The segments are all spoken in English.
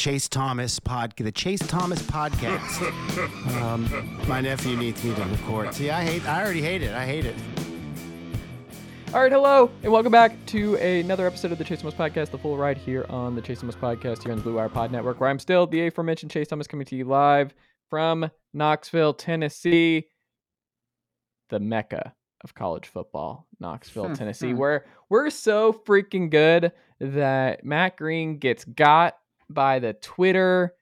Chase Thomas pod, the Chase Thomas podcast. um, my nephew needs me to record. See, I hate. I already hate it. I hate it. All right, hello, and welcome back to another episode of the Chase Thomas Podcast, the full ride here on the Chase Thomas Podcast here on the Blue Wire Pod Network, where I'm still the aforementioned Chase Thomas coming to you live from Knoxville, Tennessee, the mecca of college football, Knoxville, Tennessee, where we're so freaking good that Matt Green gets got by the Twitter,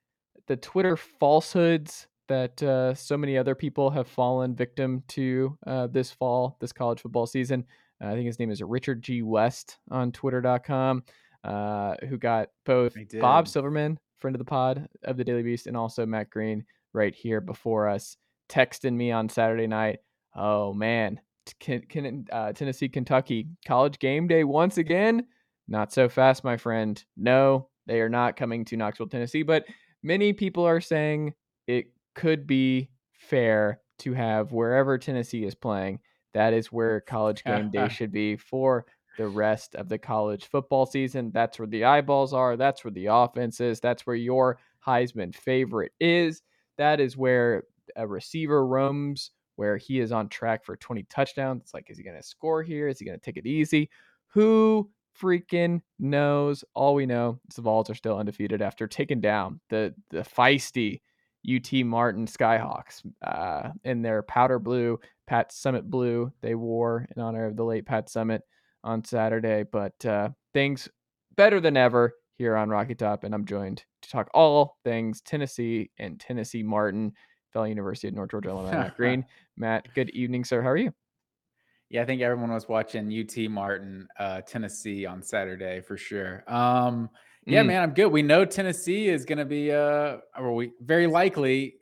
the Twitter falsehoods that uh, so many other people have fallen victim to uh, this fall, this college football season. Uh, I think his name is Richard G. West on Twitter.com, uh, who got both Bob Silverman, friend of the pod of the Daily Beast, and also Matt Green right here before us, texting me on Saturday night. Oh man, can, can, uh, Tennessee, Kentucky, college game day once again. Not so fast, my friend. No, they are not coming to Knoxville, Tennessee, but many people are saying it could be fair to have wherever Tennessee is playing, that is where college game day should be for the rest of the college football season. That's where the eyeballs are. That's where the offense is. That's where your Heisman favorite is. That is where a receiver roams, where he is on track for 20 touchdowns. It's like, is he going to score here? Is he going to take it easy? Who freaking knows? All we know is the Vols are still undefeated after taking down the the feisty UT Martin Skyhawks uh, in their powder blue, Pat Summitt blue they wore in honor of the late Pat Summitt on Saturday. But uh, things better than ever here on Rocky Top, and I'm joined to talk all things Tennessee and Tennessee Martin, fellow University of North Georgia alumni Matt Green. Matt, good evening, sir. How are you? Yeah, I think everyone was watching UT Martin, uh, Tennessee on Saturday for sure. Um, yeah, Mm. man, I'm good. We know Tennessee is going to be, uh, or we very likely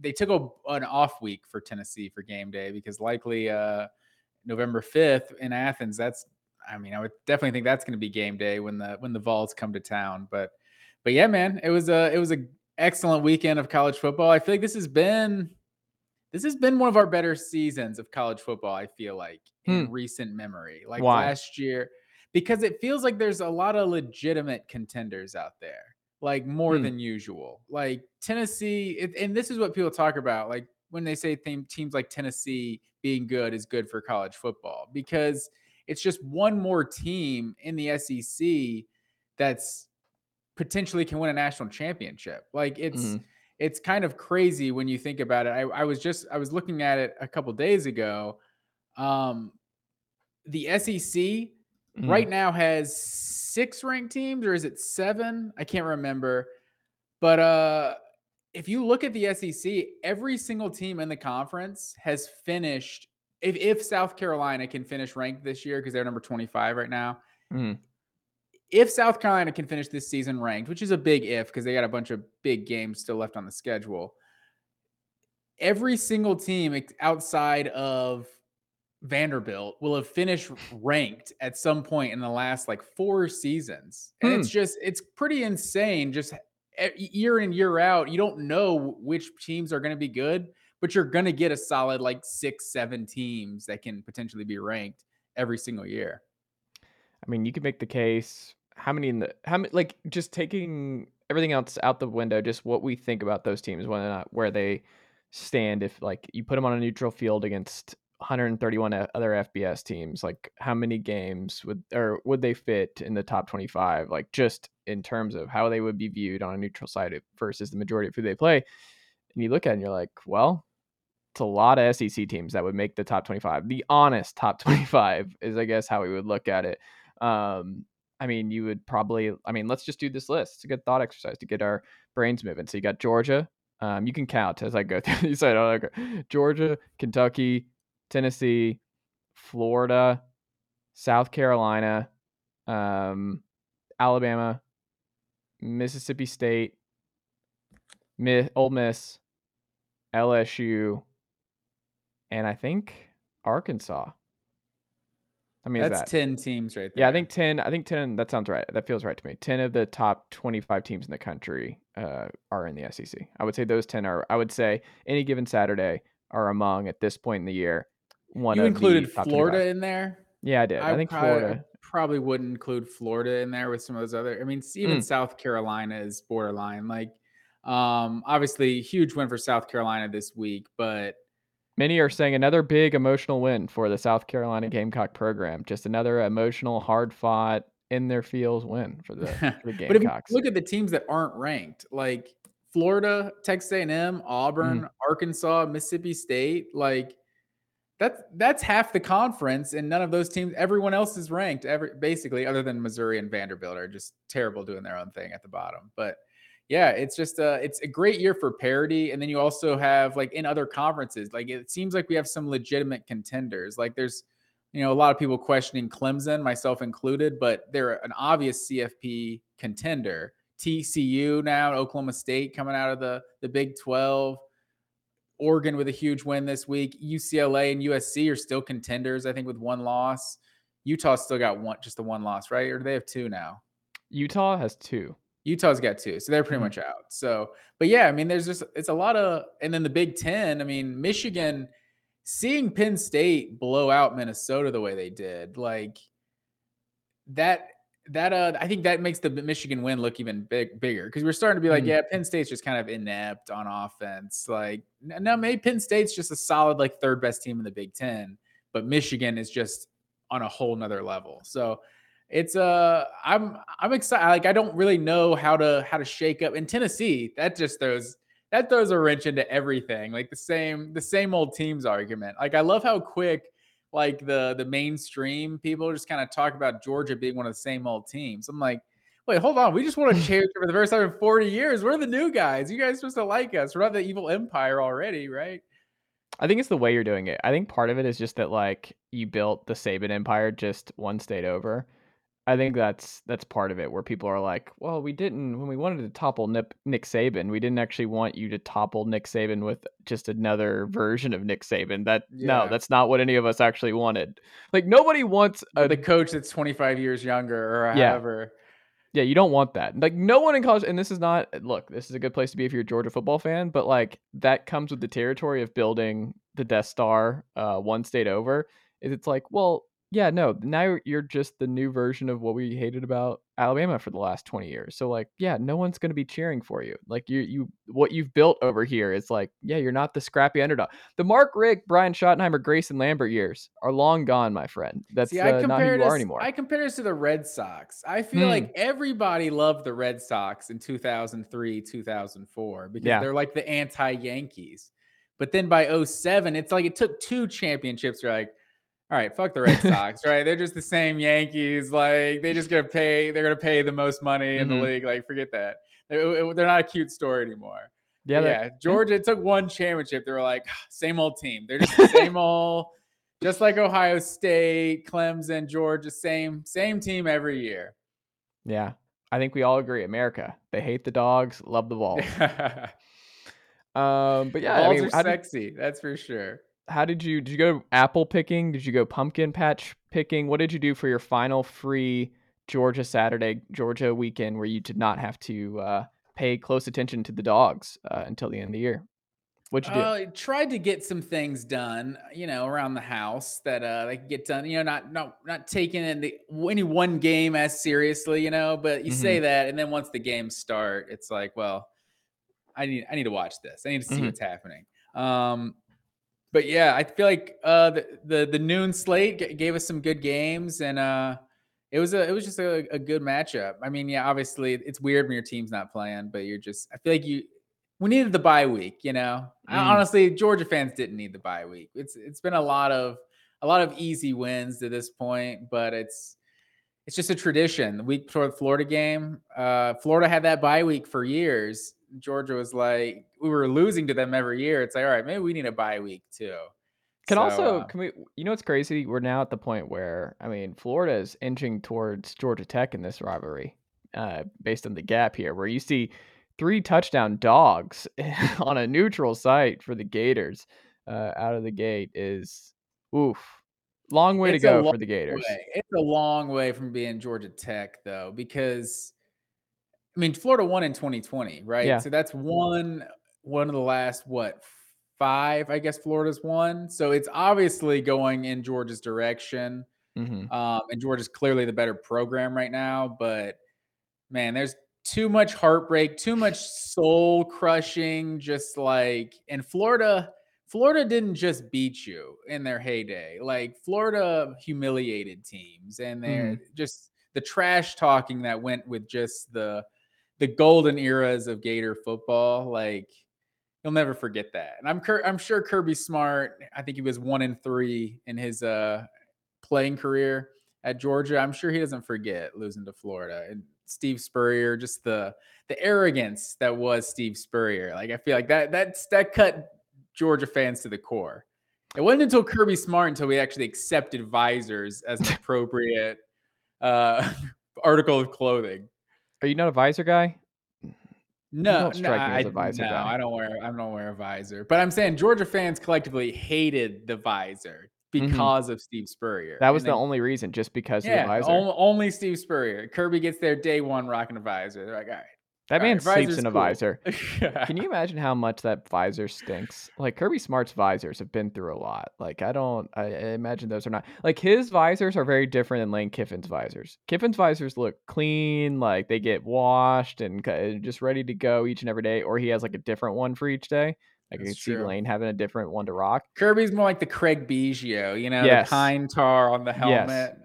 they took a, an off week for Tennessee for game day because likely uh, November 5th in Athens. That's, I mean, I would definitely think that's going to be game day when the when the Vols come to town. But, but yeah, man, it was a it was a excellent weekend of college football. I feel like this has been this has been one of our better seasons of college football. I feel like in Hmm. recent memory, like Why? last year, because it feels like there's a lot of legitimate contenders out there, like more Hmm. than usual. Like Tennessee, it, and this is what people talk about, like when they say theme, teams like Tennessee being good is good for college football because it's just one more team in the SEC that's potentially can win a national championship. Like it's Mhm. It's kind of crazy when you think about it. I, I was just I was looking at it a couple days ago. Um the SEC Mm. right now has six ranked teams, or is it seven? I can't remember. But uh if you look at the SEC, every single team in the conference has finished. If, if South Carolina can finish ranked this year, because they're number 25 right now, Mhm. If South Carolina can finish this season ranked, which is a big if because they got a bunch of big games still left on the schedule, every single team outside of Vanderbilt will have finished ranked at some point in the last like four seasons. And it's hmm. just, it's pretty insane. Just year in, year out, you don't know which teams are going to be good, but you're going to get a solid like six, seven teams that can potentially be ranked every single year. I mean, you could make the case. How many in the how many like just taking everything else out the window, just what we think about those teams, whether or not where they stand. If like you put them on a neutral field against 131 other FBS teams, like how many games would or would they fit in the top 25? Like just in terms of how they would be viewed on a neutral side versus the majority of who they play. And you look at it and you're like, well, it's a lot of SEC teams that would make the top 25. The honest top 25 is, I guess, how we would look at it. Um, I mean, you would probably, I mean, let's just do this list. It's a good thought exercise to get our brains moving. So you got Georgia. Um, you can count as I go through. You said, oh, okay. Georgia, Kentucky, Tennessee, Florida, South Carolina, um, Alabama, Mississippi State, Mi- Ole Miss, LSU, and I think Arkansas. I mean, That's that 10 teams right there. yeah, I think 10. I think 10. That sounds right. That feels right to me. 10 of the top 25 teams in the country uh, are in the SEC. I would say those 10 are, I would say any given Saturday are among, at this point in the year, one you of included the top Florida 25. in there. Yeah, I did. I, I think probably- Florida. probably wouldn't include Florida in there with some of those other. I mean, even Mm. South Carolina is borderline. Like, um, obviously, huge win for South Carolina this week, but Many are saying another big emotional win for the South Carolina Gamecock program. Just another emotional, hard fought, in their fields win for the, for the but if you look at the teams that aren't ranked, like Florida, Texas A&M, Auburn, Mm-hmm. Arkansas, Mississippi State, like that's that's half the conference, and none of those teams, everyone else is ranked. Every basically, other than Missouri and Vanderbilt, are just terrible doing their own thing at the bottom. But yeah, it's just a it's a great year for parity, and then you also have like in other conferences, like it seems like we have some legitimate contenders. Like there's you know a lot of people questioning Clemson, myself included, but they're an obvious CFP contender. TCU now, Oklahoma State coming out of the the Big Twelve. Oregon with a huge win this week. UCLA and USC are still contenders, I think, with one loss. Utah still got one, just the one loss, right? Or do they have two now? Utah has two. Utah's got two, so they're pretty Mhm. much out. So, but yeah, I mean, there's just it's a lot of, and then the Big Ten. I mean, Michigan, seeing Penn State blow out Minnesota the way they did, like that. That uh, I think that makes the Michigan win look even big bigger because we're starting to be like, Mhm. yeah, Penn State's just kind of inept on offense. Like, no, maybe Penn State's just a solid like third best team in the Big Ten, but Michigan is just on a whole nother level. So it's uh I'm I'm excited. Like I don't really know how to how to shake up in Tennessee. That just throws that throws a wrench into everything. Like the same the same old teams argument. Like I love how quick like the the mainstream people just kind of talk about Georgia being one of the same old teams. I'm like, wait, hold on. We just won a championship for the first time in 40 years. We're the new guys. You guys supposed to like us. We're not the evil empire already, right? I think it's the way you're doing it. I think part of it is just that like you built the Saban empire just one state over. I think that's that's part of it where people are like, well, we didn't when we wanted to topple Nip, Nick Saban, we didn't actually want you to topple Nick Saban with just another version of Nick Saban. That no, that's not what any of us actually wanted. Like nobody wants a the coach that's 25 years younger or Yeah. however. Yeah, you don't want that. Like no one in college, and this is not. Look, this is a good place to be if you're a Georgia football fan, but like that comes with the territory of building the Death Star, uh, one state over. Is it's like, well, yeah, no, now you're- you're just the new version of what we hated about Alabama for the last twenty years. So like, yeah, no one's gonna be cheering for you. Like you, you, what you've built over here is like, yeah, you're not the scrappy underdog. The Mark Richt, Brian Schottenheimer, Grayson Lambert years are long gone, my friend. That's See, I uh, not who you are us, anymore. I compare us to the Red Sox. I feel Hmm. like everybody loved the Red Sox in 2003, 2004 because Yeah. they're like the anti-Yankees. But then by 07, it's like it took two championships. You're like, all right, fuck the Red Sox, right? They're just the same Yankees. Like they just gonna pay, they're gonna pay the most money in the Mhm. league. Like, forget that. They're, they're not a cute story anymore. yeah, yeah, Georgia took one championship. They were like, "Ah, same old team. They're just the same old, just like Ohio State, Clemson, Georgia, same same team every year. Yeah, I think we all agree. America, they hate the dogs, love the Vols. um, but yeah, I Balls mean, are did, sexy, that's for sure. How did you did you go apple picking? Did you go pumpkin patch picking? What did you do for your final free Georgia Saturday Georgia weekend where you did not have to uh, pay close attention to the dogs uh, until the end of the year? What'd you do? Uh, I tried to get some things done, you know, around the house that uh they could get done. You know, not not not taking in the any one game as seriously, you know. But you say that, and then once the games start, it's like, well, I need I need to watch this. I need to see Mhm. what's happening. Um, but yeah, I feel like uh the the, the noon slate g- gave us some good games, and uh it was a it was just a, a good matchup. I mean, yeah, obviously it's weird when your team's not playing, but you're just I feel like you we needed the bye week, you know. I- Mm. honestly, Georgia fans didn't need the bye week. It's it's been a lot of a lot of easy wins to this point, but it's it's just a tradition. The week before the Florida game, uh, Florida had that bye week for years. Georgia was like, we were losing to them every year. It's like, all right, maybe we need a bye week too. Can So, also uh, can we? You know what's crazy? We're now at the point where I mean, Florida is inching towards Georgia Tech in this rivalry, uh, based on the gap here, where you see three touchdown dogs on a neutral site for the Gators uh, out of the gate is oof, long way It's to go for the Gators. way. It's a long way from being Georgia Tech though, because I mean Florida won in 2020, right? Yeah. So that's one one of the last what five, I guess Florida's won. So it's obviously going in Georgia's direction. Mhm. Um, and Georgia's clearly the better program right now, but man, there's too much heartbreak, too much soul crushing, just like and Florida Florida didn't just beat you in their heyday. Like Florida humiliated teams and they're Mhm. just the trash talking that went with just the the golden eras of Gator football. Like you'll never forget that. And I'm I'm sure Kirby Smart. I think he was one in three in his uh, playing career at Georgia. I'm sure he doesn't forget losing to Florida and Steve Spurrier. Just the the arrogance that was Steve Spurrier. Like I feel like that that's that cut Georgia fans to the core. It wasn't until Kirby Smart until we actually accepted visors as an appropriate uh, article of clothing. Are you not a visor guy? No, no, I, a visor no, guy. I don't wear. I don't wear a visor. But I'm saying Georgia fans collectively hated the visor because of Steve Spurrier. Mm-hmm. That was And the only reason, just because of the visor. on- only Steve Spurrier. Kirby gets there day one rocking a visor. They're like, all right, that all man right, sleeps in a cool. visor. Can you imagine how much that visor stinks? Like Kirby Smart's visors have been through a lot. Like I don't, I, I imagine those are not like his visors are very different than Lane Kiffin's visors. Kiffin's visors look clean, like they get washed and just ready to go each and every day, or he has like a different one for each day. Like I can see true. Lane having a different one to rock. Kirby's more like the Craig Biggio, you know, Yes. the pine tar on the helmet. Yes.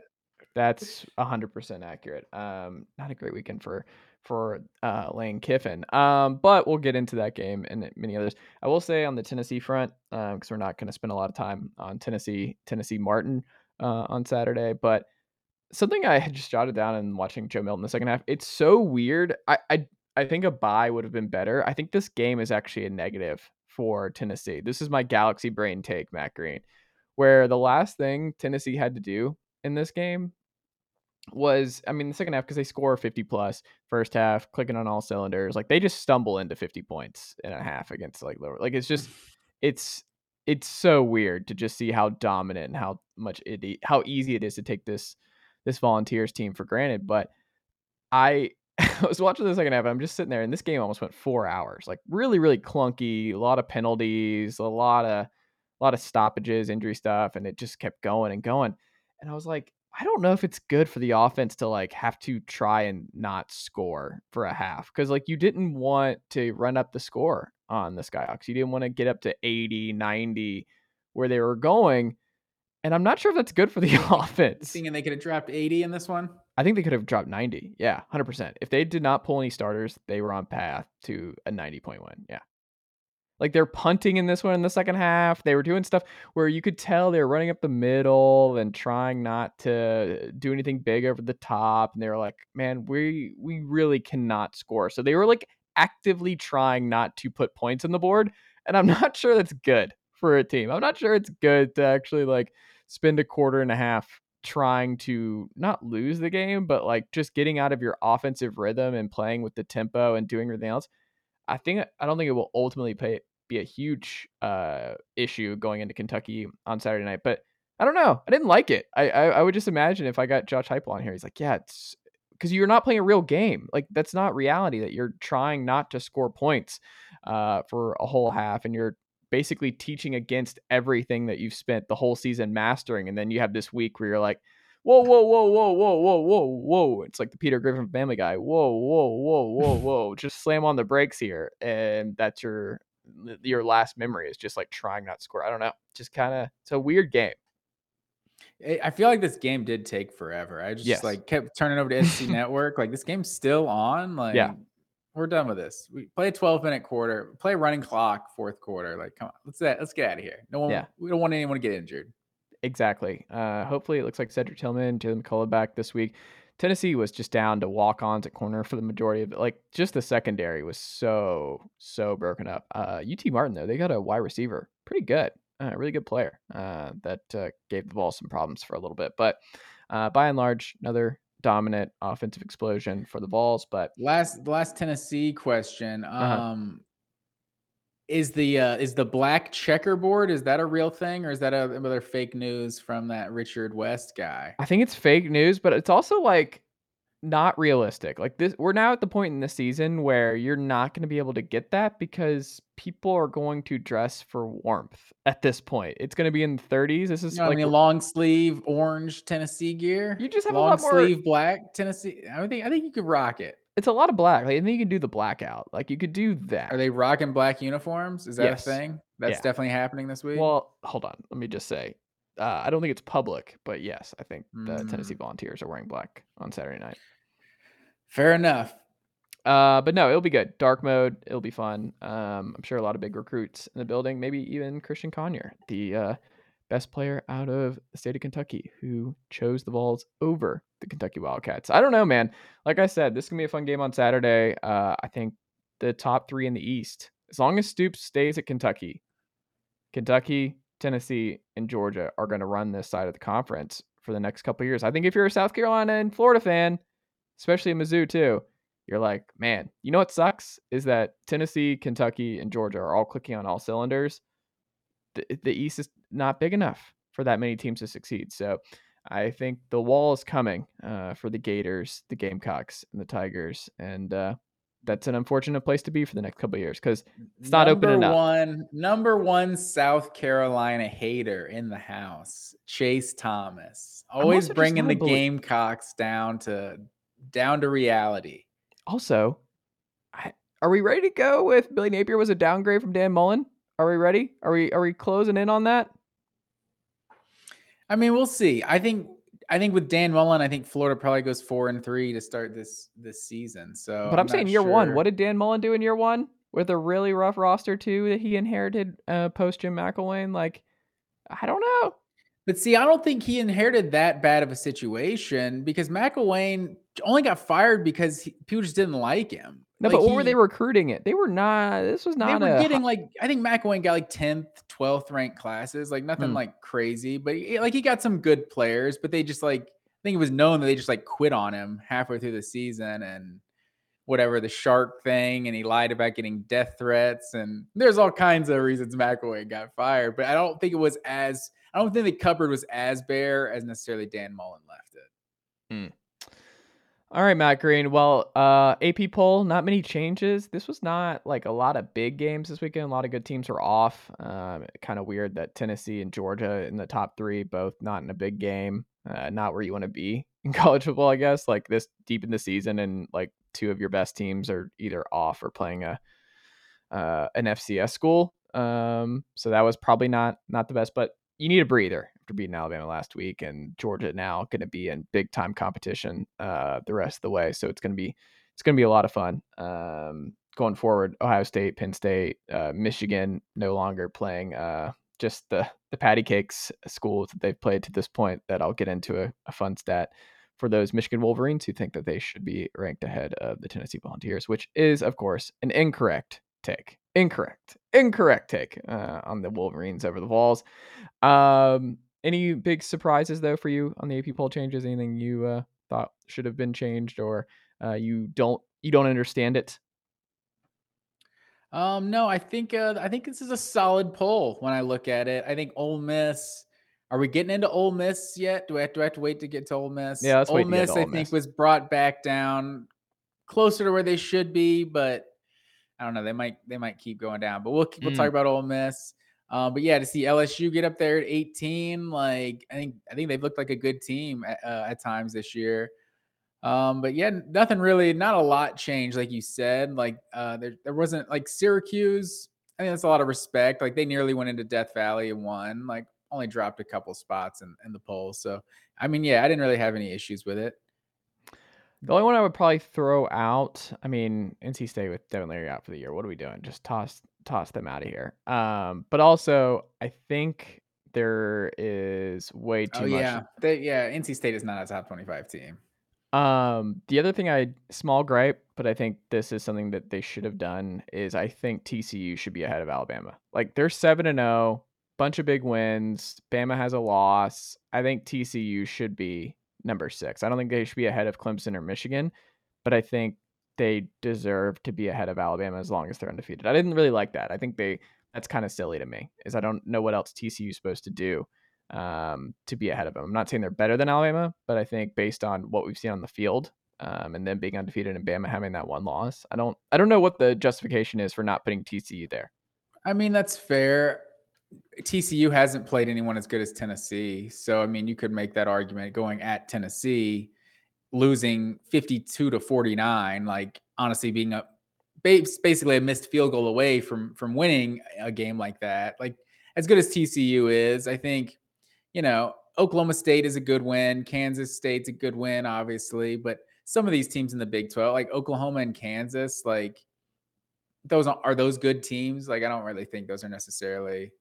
That's hundred percent accurate. Um, not a great weekend for for uh, Lane Kiffin. Um, but we'll get into that game and many others. I will say on the Tennessee front, because we're not going to spend a lot of time on Tennessee Tennessee Martin uh, on Saturday, but something I had just jotted down and watching Joe Milton the second half. It's so weird. I I, I think a bye would have been better. I think this game is actually a negative for Tennessee. This is my galaxy brain take, Matt Green, where the last thing Tennessee had to do in this game was I mean the second half because they score 50 plus first half clicking on all cylinders like they just stumble into 50 points in a half against like lower like it's mm. just it's it's so weird to just see how dominant and how much it how easy it is to take this this volunteers team for granted but I was watching the second half and I'm just sitting there and this game almost went 4 hours like really really clunky a lot of penalties a lot of a lot of stoppages injury stuff and it just kept going and going and I was like I don't know if it's good for the offense to like have to try and not score for a half because like you didn't want to run up the score on the Skyhawks. You didn't want to get up to 80, 90 where they were going. And I'm not sure if that's good for the offense. Thinking they could have dropped 80 in this one. I think they could have dropped 90. Yeah, 100%. If they did not pull any starters, they were on path to a 90 point win. Yeah. Like they're punting in this one in the second half. They were doing stuff where you could tell they were running up the middle and trying not to do anything big over the top. And they were like, man, we we really cannot score. So they were like actively trying not to put points on the board. And I'm not sure that's good for a team. I'm not sure it's good to actually like spend a quarter and a half trying to not lose the game, but like just getting out of your offensive rhythm and playing with the tempo and doing everything else. I think I don't think it will ultimately pay, be a huge uh, issue going into Kentucky on Saturday night. But I don't know. I didn't like it. I I, I would just imagine if I got Josh Heupel on here, he's like, yeah, it's because you're not playing a real game. Like that's not reality. That you're trying not to score points uh, for a whole half, and you're basically teaching against everything that you've spent the whole season mastering, and then you have this week where you're like. Whoa, whoa, whoa, whoa, whoa, whoa, whoa, whoa. It's like the Peter Griffin Family Guy. Whoa, whoa, whoa, whoa, whoa. Just slam on the brakes here. And that's your your last memory is just like trying not to score. I don't know. Just kind of it's a weird game. I feel like this game did take forever. I just Yes. like kept turning over to SEC Network. Like this game's still on. Like yeah. we're done with this. We play a 12 minute quarter, play a running clock fourth quarter. Like, come on, let's let's get out of here. No one Yeah. we don't want anyone to get injured. Exactly. Uh, hopefully, it looks like Cedric Tillman, Jalen McCullough back this week. Tennessee was just down to walk ons at corner for the majority of it. Like, just the secondary was so, so broken up. Uh, UT Martin, though, they got a wide receiver. Pretty good. Uh, really good player uh, that uh, gave the ball some problems for a little bit. But uh, by and large, another dominant offensive explosion for the Vols. But Last last Tennessee question. Uh-huh. Is the uh is the black checkerboard is that a real thing or is that a, another fake news from that Richard West guy? I think it's fake news, but it's also like not realistic. Like this, we're now at the point in the season where you're not going to be able to get that because people are going to dress for warmth at this point. It's going to be in the 30s. This is You know, like I mean, long sleeve orange Tennessee gear. You just have a long lot more- sleeve black Tennessee. I think I think you could rock it. It's a lot of black. Like, I think you can do the blackout. Like you could do that. Are they rocking black uniforms? Is that Yes. a thing? That's Yeah. definitely happening this week. Well, hold on. Let me just say, uh, I don't think it's public, but yes, I think the Tennessee Mm. Volunteers are wearing black on Saturday night. Fair enough. Uh, but no, it'll be good. Dark mode, it'll be fun. Um, I'm sure a lot of big recruits in the building. Maybe even Christian Conyer, the uh, best player out of the state of Kentucky, who chose the Vols over the Kentucky Wildcats. I don't know, man. Like I said, this is gonna be a fun game on Saturday. Uh, I think the top three in the East, as long as Stoops stays at Kentucky, Kentucky, Tennessee, and Georgia are going to run this side of the conference for the next couple years. I think if you're a South Carolina and Florida fan, especially Mizzou too, you're like, man, you know what sucks is that Tennessee, Kentucky, and Georgia are all clicking on all cylinders. The, the East is not big enough for that many teams to succeed. So I think the wall is coming uh, for the Gators, the Gamecocks, and the Tigers, and uh, that's an unfortunate place to be for the next couple of years because It's not open Number enough. One, number one South Carolina hater in the house, Chase Thomas, always bringing the a belie- Gamecocks down to down to reality. Also, I, are we ready to go with Billy Napier was a downgrade from Dan Mullen? Are we ready? Are we are we closing in on that? I mean, we'll see. I think I think with Dan Mullen, I think Florida probably goes four and three to start this this season. So, but I'm, not saying year one. What did Dan Mullen do in year one with a really rough roster too that he inherited uh, post Jim McElwain? Like, I don't know. But see, I don't think he inherited that bad of a situation because McElwain only got fired because he, people just didn't like him. No, Like, but what were they recruiting it? They were not. This was not. They were a. getting like I think McElwain got like tenth, twelfth ranked classes, like nothing Hmm. like crazy, but he- like he got some good players, but they just like I think it was known that they just like quit on him halfway through the season and whatever the shark thing, and he lied about getting death threats, and there's all kinds of reasons McElwain got fired, but I don't think it was as I don't think the cupboard was as bare as necessarily Dan Mullen left it. All right, Matt Green. Well, uh, AP poll, not many changes. This was not like a lot of big games this weekend. A lot of good teams were off. Um, kind of weird that Tennessee and Georgia in the top three, both not in a big game. Uh, not where you want to be in college football, I guess. Like this deep in the season, and like two of your best teams are either off or playing a uh, an FCS school. Um, so that was probably not not the best, but you need a breather after beating Alabama last week, and Georgia now going to be in big time competition uh, the rest of the way. So it's going to be it's going to be a lot of fun um, going forward. Ohio State, Penn State, uh, Michigan no longer playing uh, just the the patty cakes schools that they've played to this point. That I'll get into a, a fun stat for those Michigan Wolverines who think that they should be ranked ahead of the Tennessee Volunteers, which is of course an incorrect take. Incorrect, incorrect take uh, on the Wolverines over the Vols. Um, any big surprises though for you on the AP poll changes? Anything you uh, thought should have been changed, or uh, you don't you don't understand it? Um, no, I think uh, I think this is a solid poll when I look at it. I think Ole Miss. Are we getting into Ole Miss yet? Do I have, do I have to wait to get to Ole Miss? Yeah, Ole to Miss. to I Ole think Miss. was brought back down closer to where they should be, but I don't know. They might they might keep going down. But we'll keep- we'll Mm. talk about Ole Miss. Um, but yeah, to see LSU get up there at 18, like I think I think they've looked like a good team at, uh, at times this year. Um, but yeah, nothing really, not a lot changed, like you said. Like uh there, there wasn't like Syracuse. I think that's a lot of respect. Like they nearly went into Death Valley and won, like only dropped a couple spots in, in the poll. So I mean, yeah, I didn't really have any issues with it. The only one I would probably throw out, I mean, NC State with Devin Leary out for the year. What are we doing? Just toss toss them out of here. Um, but also I think there is way too oh much. yeah. They, yeah, NC State is not a top 25 team. Um, the other thing I small gripe, but I think this is something that they should have done is I think TCU should be ahead of Alabama. Like they're seven and zero, bunch of big wins. Bama has a loss. I think TCU should be number six. I don't think they should be ahead of Clemson or Michigan, but I think they deserve to be ahead of Alabama as long as they're undefeated. I didn't really like that. I think they that's kind of silly to me. Is I don't know what else TCU is supposed to do um, to be ahead of them. I'm not saying they're better than Alabama, but I think based on what we've seen on the field, um, and then being undefeated and Bama having that one loss. I don't I don't know what the justification is for not putting TCU there. I mean, that's fair. TCU hasn't played anyone as good as Tennessee. So, I mean, you could make that argument going at Tennessee, losing 52 to 49, like honestly being a basically a missed field goal away from from winning a game like that. Like as good as TCU is, I think, you know, Oklahoma State is a good win. Kansas State's a good win, obviously, but some of these teams in the Big 12, like Oklahoma and Kansas, like those are, are those good teams? Like I don't really think those are necessarily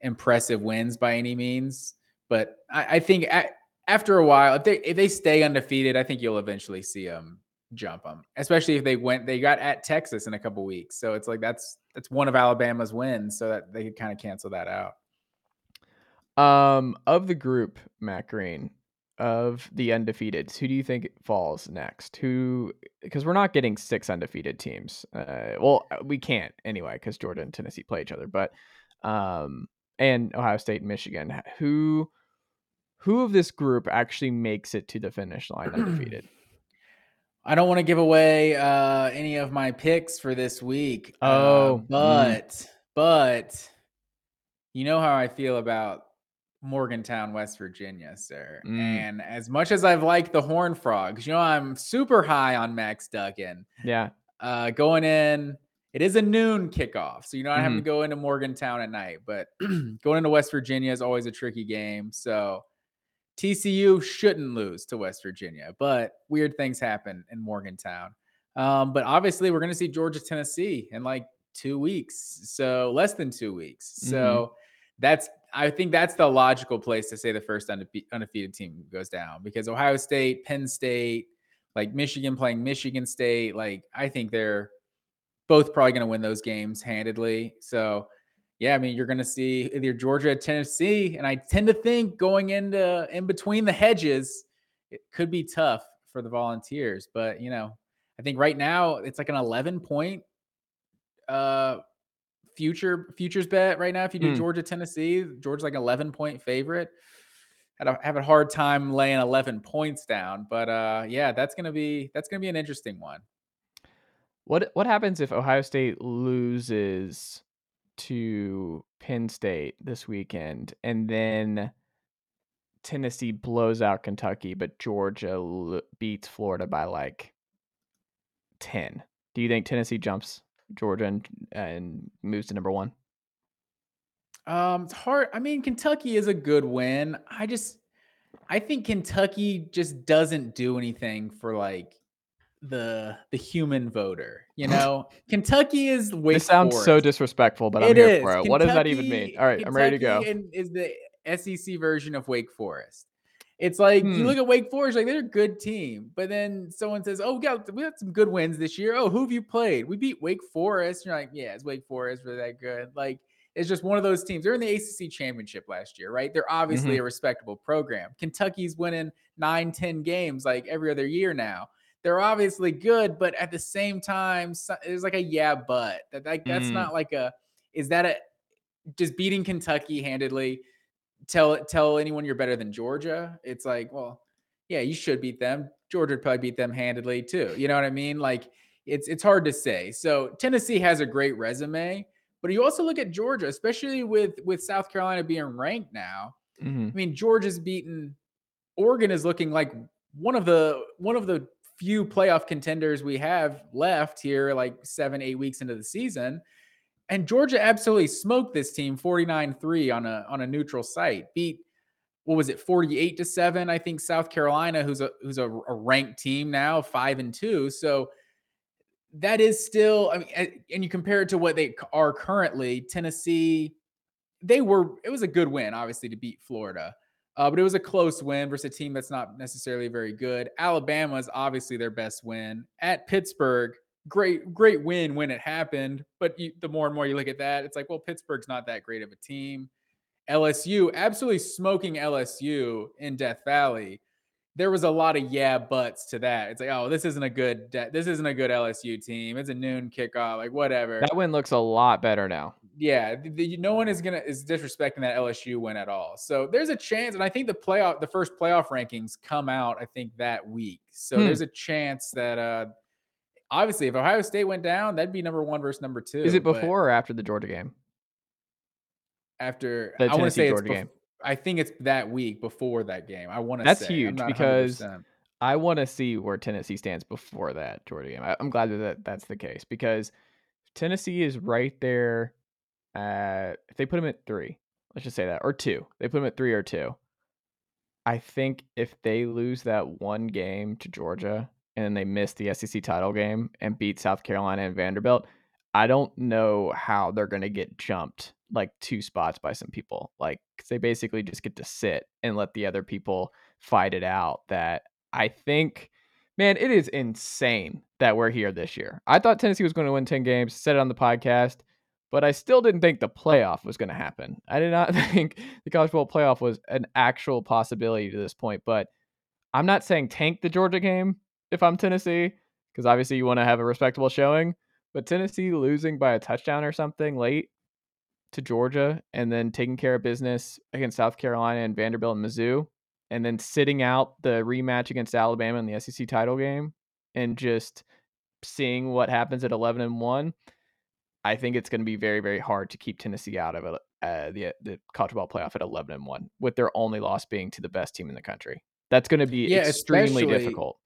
impressive wins by any means. But I, I think at, after a while, if they if they stay undefeated, I think you'll eventually see them jump them. Especially if they went, they got at Texas in a couple weeks, so it's like that's that's one of Alabama's wins, so that they could kind of cancel that out. Um, of the group, Matt Green, of the undefeateds, who do you think falls next? Who, because we're not getting six undefeated teams. Uh, well, uh, we can't anyway because Georgia and Tennessee play each other, but um, and Ohio State and Michigan. Who, who of this group actually makes it to the finish line undefeated? I don't want to give away uh, any of my picks for this week. Uh, oh, uh, but mm. but you know how I feel about Morgantown, West Virginia, sir. Mm. And as much as I've liked the Horn Frogs, you know, I'm super high on Max Duggan. Yeah. Uh, going in, it is a noon kickoff. So, you know, I mm-hmm. have to go into Morgantown at night, but going into West Virginia is always a tricky game. So, TCU shouldn't lose to West Virginia, but weird things happen in Morgantown. Um, but obviously, we're going to see Georgia, Tennessee in like two weeks. So, less than two weeks. Mm-hmm. So, that's I think that's the logical place to say the first undefe- undefeated team goes down because Ohio State, Penn State, like Michigan playing Michigan State, like I think they're both probably going to win those games handedly. So, yeah, I mean, you're going to see either Georgia, Tennessee, and I tend to think going into in between the hedges, it could be tough for the Volunteers. But you know, I think right now it's like an 11 point uh future futures bet right now. If you do mm. Georgia, Tennessee, Georgia's like 11 point favorite. A, have a hard time laying 11 points down, but uh, yeah, that's gonna be that's gonna be an interesting one. What what happens if Ohio State loses to Penn State this weekend, and then Tennessee blows out Kentucky, but Georgia l- beats Florida by like 10? Do you think Tennessee jumps Georgia and, and moves to number one? Um, it's hard. I mean, Kentucky is a good win. I just, I think Kentucky just doesn't do anything for like the the human voter. You know, Kentucky is way. This sounds so disrespectful, but I'm here is. for it. Kentucky, what does that even mean? All right, Kentucky I'm ready to go. Is the SEC version of Wake Forest? It's like hmm. you look at Wake Forest, like they're a good team, but then someone says, "Oh, we got we got some good wins this year. Oh, who have you played? We beat Wake Forest." And you're like, "Yeah, it's Wake Forest really that good?" Like it's just one of those teams. They're in the ACC championship last year, right? They're obviously mm-hmm. a respectable program. Kentucky's winning nine, 10 games like every other year now. They're obviously good, but at the same time, there's like a yeah, but that like that's mm. not like a is that a just beating Kentucky handedly tell tell anyone you're better than Georgia, it's like, well, yeah, you should beat them. Georgia would probably beat them handedly too. You know what I mean? Like it's it's hard to say. So Tennessee has a great resume, but you also look at Georgia, especially with with South Carolina being ranked now. Mm-hmm. I mean, Georgia's beaten Oregon is looking like one of the one of the few playoff contenders we have left here, like seven, eight weeks into the season. And Georgia absolutely smoked this team 49-3 on a on a neutral site. Beat what was it 48 to 7 I think South Carolina who's a who's a, a ranked team now 5 and 2. So that is still I mean and you compare it to what they are currently Tennessee they were it was a good win obviously to beat Florida. Uh, but it was a close win versus a team that's not necessarily very good. Alabama is obviously their best win. At Pittsburgh great great win when it happened but you, the more and more you look at that it's like well pittsburgh's not that great of a team. Lsu absolutely smoking lsu in death valley. There was a lot of yeah buts to that. It's like oh this isn't a good this isn't a good lsu team. It's a noon kickoff like whatever. That win looks a lot better now yeah, the, no one is gonna is disrespecting that LSU win at all. So there's a chance, and I think the playoff, the first playoff rankings come out, I think that week. So Hmm. there's a chance that uh obviously if Ohio State went down, that'd be number one versus number two. Is it before or after the Georgia game? after The I want to say it's Georgia bef- game? I think it's that week before that game. I want to That's say. Huge because 100%. I want to see where Tennessee stands before that Georgia game. I, I'm glad that that's the case because Tennessee is right there. At, if they put them at three, let's just say that, or two, they put them at three or two. I think if they lose that one game to Georgia and then they miss the SEC title game and beat South Carolina and Vanderbilt, I don't know how they're going to get jumped like two spots by some people. Like, they basically just get to sit and let the other people fight it out. That I think, man, it is insane that we're here this year. I thought Tennessee was going to win 10 games, said it on the podcast, but I still didn't think the playoff was going to happen. I did not think the college football playoff was an actual possibility to this point. But I'm not saying tank the Georgia game if I'm Tennessee, because obviously you want to have a respectable showing. But Tennessee losing by a touchdown or something late to Georgia and then taking care of business against South Carolina and Vanderbilt and Mizzou, and then sitting out the rematch against Alabama in the SEC title game and just seeing what happens at 11 and 1, I think it's going to be very, very hard to keep Tennessee out of it, uh, the the college football playoff at 11 and 1, with their only loss being to the best team in the country. That's going to be Yeah, extremely difficult.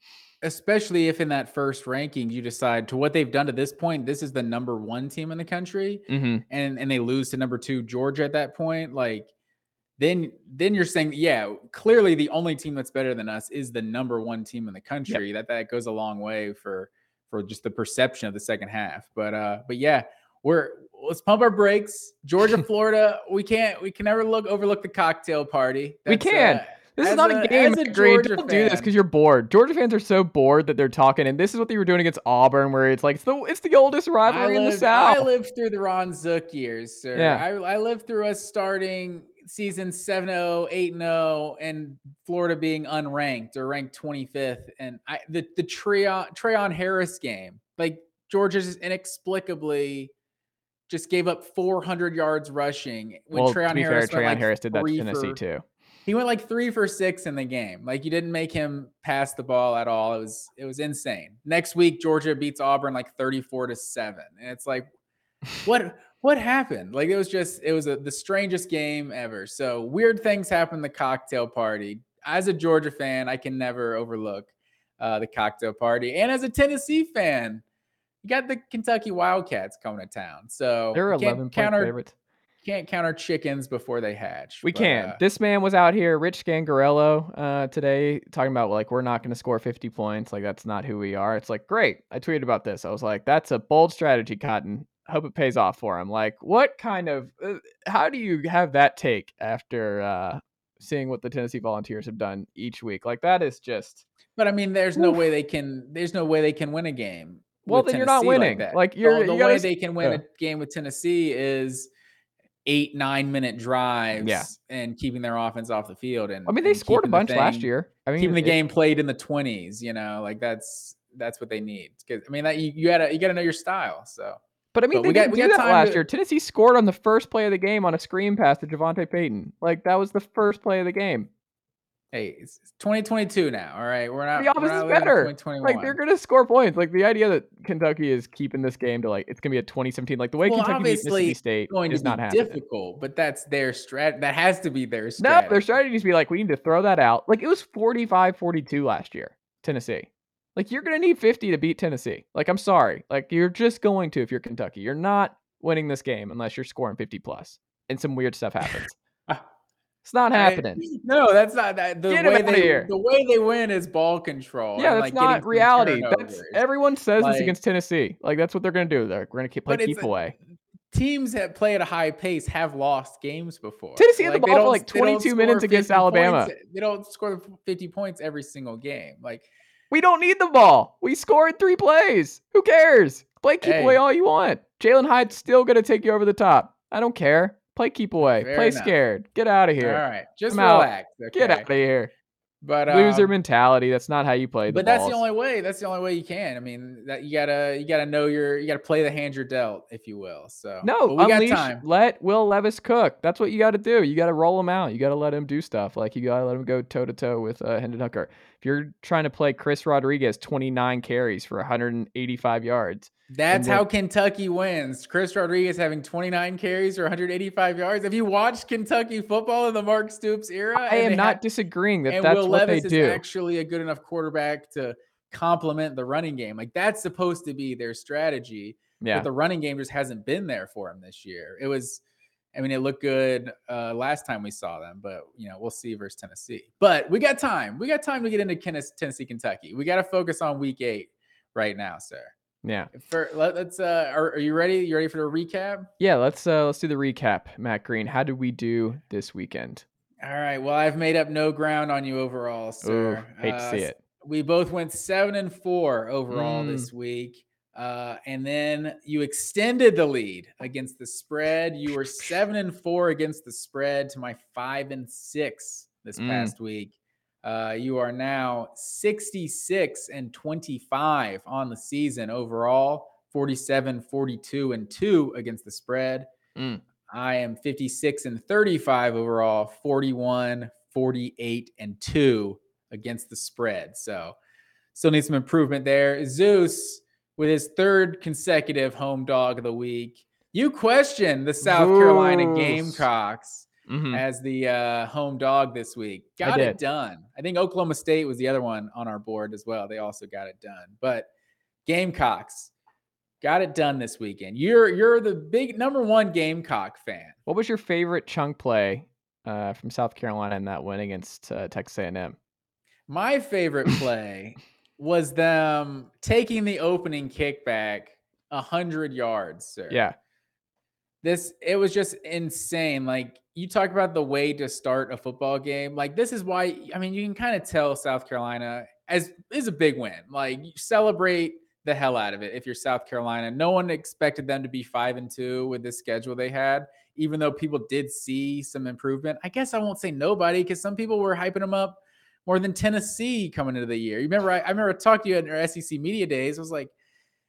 especially if in that first ranking you decide to what they've done to this point, this is the number one team in the country, hmm and and they lose to number two Georgia at that point, like then then you're saying, yeah, clearly the only team that's better than us is the number one team in the country. That that goes a long way for for just the perception of the second half. But uh, but yeah, we're let's pump our brakes. Georgia, Florida, we can't we can never look overlook the cocktail party. We can. uh, This is not a, a- game. a Don't do this because you're bored. Georgia fans are so bored that they're talking, and this is what they were doing against Auburn, where it's like it's the it's the oldest rivalry in the South. I lived through the Ron Zook years, sir. Yeah. I, I lived through us starting season 7-0, 8-0, and Florida being unranked or ranked 25th. And I the the Treon, Treon Harris game, like Georgia just inexplicably just gave up 400 yards rushing when well, be Harris fair, Treon like Harris did that to Tennessee for- too. He went like three for six in the game. Like you didn't make him pass the ball at all. It was it was insane. Next week, Georgia beats Auburn like 34 to 7. And it's like, what what happened? Like it was just it was a, the strangest game ever. So weird things happen the cocktail party. As a Georgia fan, I can never overlook uh, the cocktail party. And as a Tennessee fan, you got the Kentucky Wildcats coming to town. So They're can't 11 point counter favorites. can't counter chickens before they hatch. We but, can. uh, this man was out here, Rich Scangarello, uh, today talking about like we're not going to score 50 points. Like that's not who we are. It's like great. I tweeted about this. I was like, that's a bold strategy, Cotton. Hope it pays off for him. Like, what kind of? Uh, how do you have that take after uh, seeing what the Tennessee Volunteers have done each week? Like that is just. But I mean, there's no way they can. There's no way they can win a game. Well, then you're not Tennessee winning. Like, The- you're- the, you gotta way they can win yeah. a game with Tennessee is eight nine minute drives. Yeah. and keeping their offense off the field. And I mean, they scored a the bunch last year. I mean, keeping the it- game played in the 20s. You know, like that's that's what they need. Because I mean, that you, you gotta you gotta know your style. So But I mean, But they we got- we got that last to- year. Tennessee scored on the first play of the game on a screen pass to Javonta Payton. Like that was the first play of the game. Hey, it's it's 2022 now. All right, we're not. The offense is not better. Like they're gonna score points. Like the idea that Kentucky is keeping this game to like it's gonna be a 2017. Like the way Well, Kentucky beat Mississippi State going is not happening. difficult, but that's their strat. That has to be their No, their strategy needs to be like we need to throw that out. Like it was 45-42 last year, Tennessee. Like you're gonna need 50 to beat Tennessee. Like I'm sorry. Like you're just going to if you're Kentucky. You're not winning this game unless you're scoring 50 plus and some weird stuff happens. It's not I- happening. no, that's not that. The Get him way they here. the way they win is ball control. Yeah, that's like, not reality. That's everyone says Like- this against Tennessee. Like that's what they're gonna do. They're gonna keep play keep away. Teams that play at a high pace have lost games before. Tennessee had the ball for, like, 22 minutes against Alabama. points- They don't score 50 points every single game. Like We don't need the ball. We scored three plays. Who cares? Play keep away all you want. Jalin Hyatt's still gonna take you over the top. I don't care. Play keep away. Fair Play enough. scared. Get out of here. all right, just I'm out. relax. Get out of here. But Loser um, mentality. That's not how you play the but that's the only way. That's the only way you can. I mean, that you gotta you gotta know your you gotta play the hand you're dealt, if you will. So No, but we unleash. got time. Let Will Levis cook. That's what you got to do. You got to roll him out. You got to let him do stuff. Like you got to let him go toe to toe with uh, Hendon Hooker. If you're trying to play Chris Rodriguez, 29 carries for 185 yards. That's then- how Kentucky wins. Chris Rodriguez having 29 carries or 185 yards. Have you watched Kentucky football in the Mark Stoops era? I am not ha- disagreeing that and that's Will what Levis they is do. actually a good enough quarterback to complement the running game. Like that's supposed to be their strategy. yeah. But the running game just hasn't been there for him this year. It was, I mean, it looked good uh, last time we saw them, but you know, we'll see versus Tennessee. But we got time. We got time to get into Tennessee, Kentucky. We got to focus on Week Eight right now, sir. yeah. For let, us uh, are, are you ready? You ready for the recap? Yeah, let's uh let's do the recap. Matt Green, how did we do this weekend? All right. Well, I've made up no ground on you overall, sir. Ooh, hate to Uh, see it. We both went seven and four overall Mm. this week. Uh, and then you extended the lead against the spread. You were seven and four against the spread to my five and six this Mm. past week. Uh, you are now 66 and 25 on the season overall, 47, 42, and 2 against the spread. Mm. I am 56 and 35 overall, 41, 48, and 2 against the spread. So still need some improvement there. Zeus with his third consecutive home dog of the week. You question the South Carolina. Gamecocks Mhm. as the uh, home dog this week. Got it done. I think Oklahoma State was the other one on our board as well. They also got it done. But Gamecocks got it done this weekend. You're you're the big number one Gamecock fan. What was your favorite chunk play uh, from South Carolina in that win against uh, Texas A&M? My favorite play was them taking the opening kickback a hundred yards, sir. Yeah, this it was just insane. Like you talk about the way to start a football game. Like this is why i mean you can kind of tell south carolina as is a big win. Like you celebrate the hell out of it if you're south carolina. No one expected them to be five and two with this schedule they had even though people did see some improvement. I guess i won't say nobody because some people were hyping them up more than tennessee coming into the year you remember i, I remember talking to you at our sec media days i was like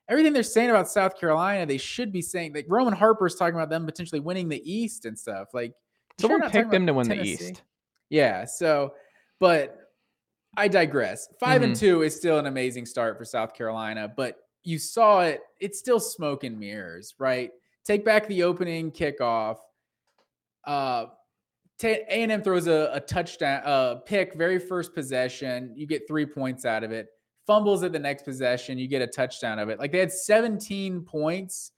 everything they're saying about South Carolina, they should be saying like Roman Harper's talking about them potentially winning the East and stuff. Like sure someone not picked them to win the East. Yeah. So, but I digress. 5 and Mhm. two is still an amazing start for South Carolina, but you saw it. It's still smoke and mirrors, right? Take back the opening kickoff. Uh, A and M throws a, a touchdown, a pick, very first possession. You get three points out of it. Fumbles at the next possession, you get a touchdown of it. Like they had 17 points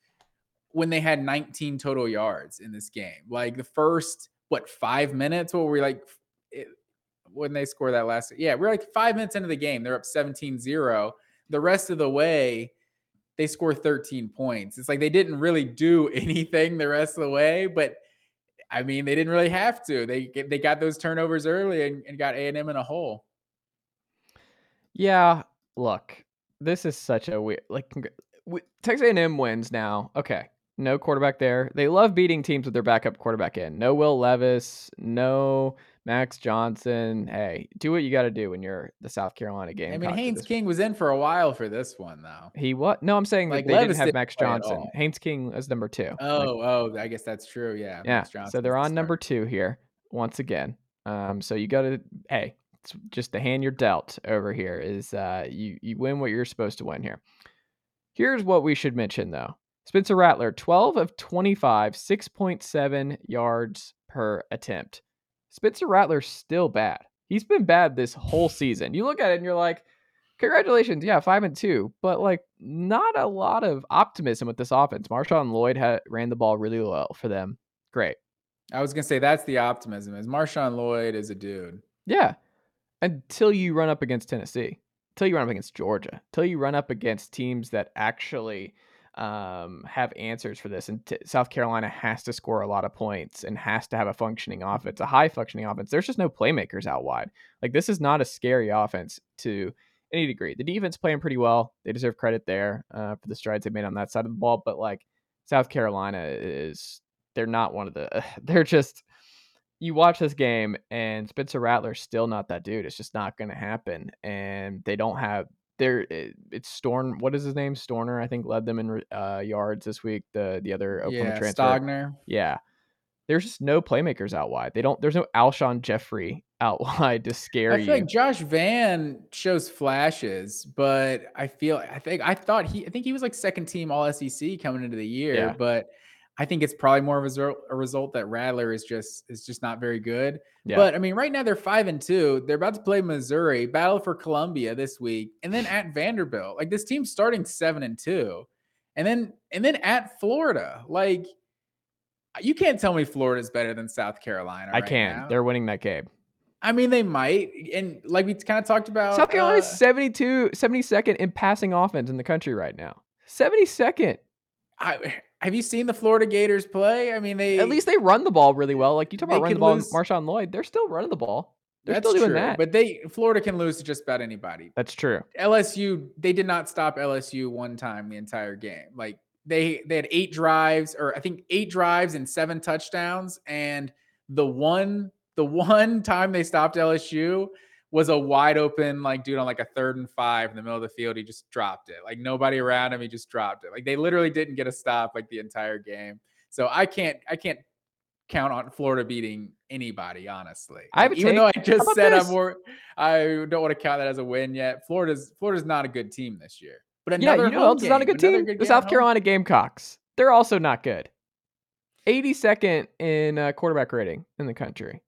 when they had 19 total yards in this game. Like the first what five minutes? What were we like? It, when they score that last, yeah, we're like five minutes into the game. They're up 17-0. The rest of the way, they score 13 points. It's like they didn't really do anything the rest of the way, but I mean, they didn't really have to. They they got those turnovers early and, and got A and M in a hole. Yeah, look, this is such a weird. Like Texas A&M wins now. Okay, no quarterback there. They love beating teams with their backup quarterback in. No Will Levis. No Max Johnson. Hey, do what you got to do when you're the South Carolina game. I mean, Haynes King was in for a while for this one though. He what? No, I'm saying Like, they Levis didn't have Max Johnson. Haynes King as number two. Like, Oh, oh, I guess that's true. Yeah. yeah. So they're the on number two here once again. Um, so you got to hey, it's just the hand you're dealt over here is uh you you win what you're supposed to win here. Here's what we should mention though. Spencer Rattler, 12 of 25, 6.7 yards per attempt. Spencer Rattler's still bad. He's been bad this whole season. You look at it and you're like, congratulations, yeah, five and two, but like not a lot of optimism with this offense. Marshawn Lloyd had ran the ball really well for them. Great. I was gonna say that's the optimism. Is Marshawn Lloyd is a dude. Yeah. Until you run up against Tennessee, until you run up against Georgia, until you run up against teams that actually um, have answers for this. And t- South Carolina has to score a lot of points and has to have a functioning offense, a high functioning offense. There's just no playmakers out wide. Like, this is not a scary offense to any degree. The defense playing pretty well. They deserve credit there uh, for the strides they made on that side of the ball. But, like, South Carolina is, they're not one of the, they're just, you watch this game and Spencer Rattler's still not that dude. It's just not going to happen. And they don't have there. It's Storn. What is his name? Stoerner, I think, led them in uh, yards this week. The the other Oklahoma yeah, transfer. Stogner. Yeah, there's just no playmakers out wide. They don't. There's no Alshon Jeffery out wide to scare you. I you. feel like Josh Vann shows flashes, but I feel I think I thought he I think he was like second team All SEC coming into the year, Yeah. but I think it's probably more of a result, a result that Rattler is just is just not very good. Yeah. But I mean, right now they're five and two. They're about to play Missouri, battle for Columbia this week, and then at Vanderbilt. Like this team's starting seven and two, and then and then at Florida. Like you can't tell me Florida's better than South Carolina. I right can. now. They're winning that game. I mean, they might, and like we kind of talked about, South Carolina's uh, 72, 72nd in passing offense in the country right now. 72nd. I, have you seen the Florida Gators play? I mean, they At least they run the ball really well. Like you talk about running the ball, lose- Marshawn Lloyd. They're still running the ball. They're that's still doing true, that. but they Florida can lose to just about anybody. That's true. LSU, they did not stop LSU one time the entire game. Like they they had eight drives, or I think eight drives and seven touchdowns, and the one the one time they stopped LSU was a wide open like dude on like a third and five in the middle of the field. He just dropped it. Like nobody around him, he just dropped it. Like they literally didn't get a stop like the entire game. So I can't I can't count on Florida beating anybody, honestly. I have a Even though I just said this? I'm more I don't want to count that as a win yet. Florida's Florida's not a good team this year. But Yeah, another you know who else is not a good team? good The South. Carolina Gamecocks. They're also not good. 82nd in uh, quarterback rating in the country.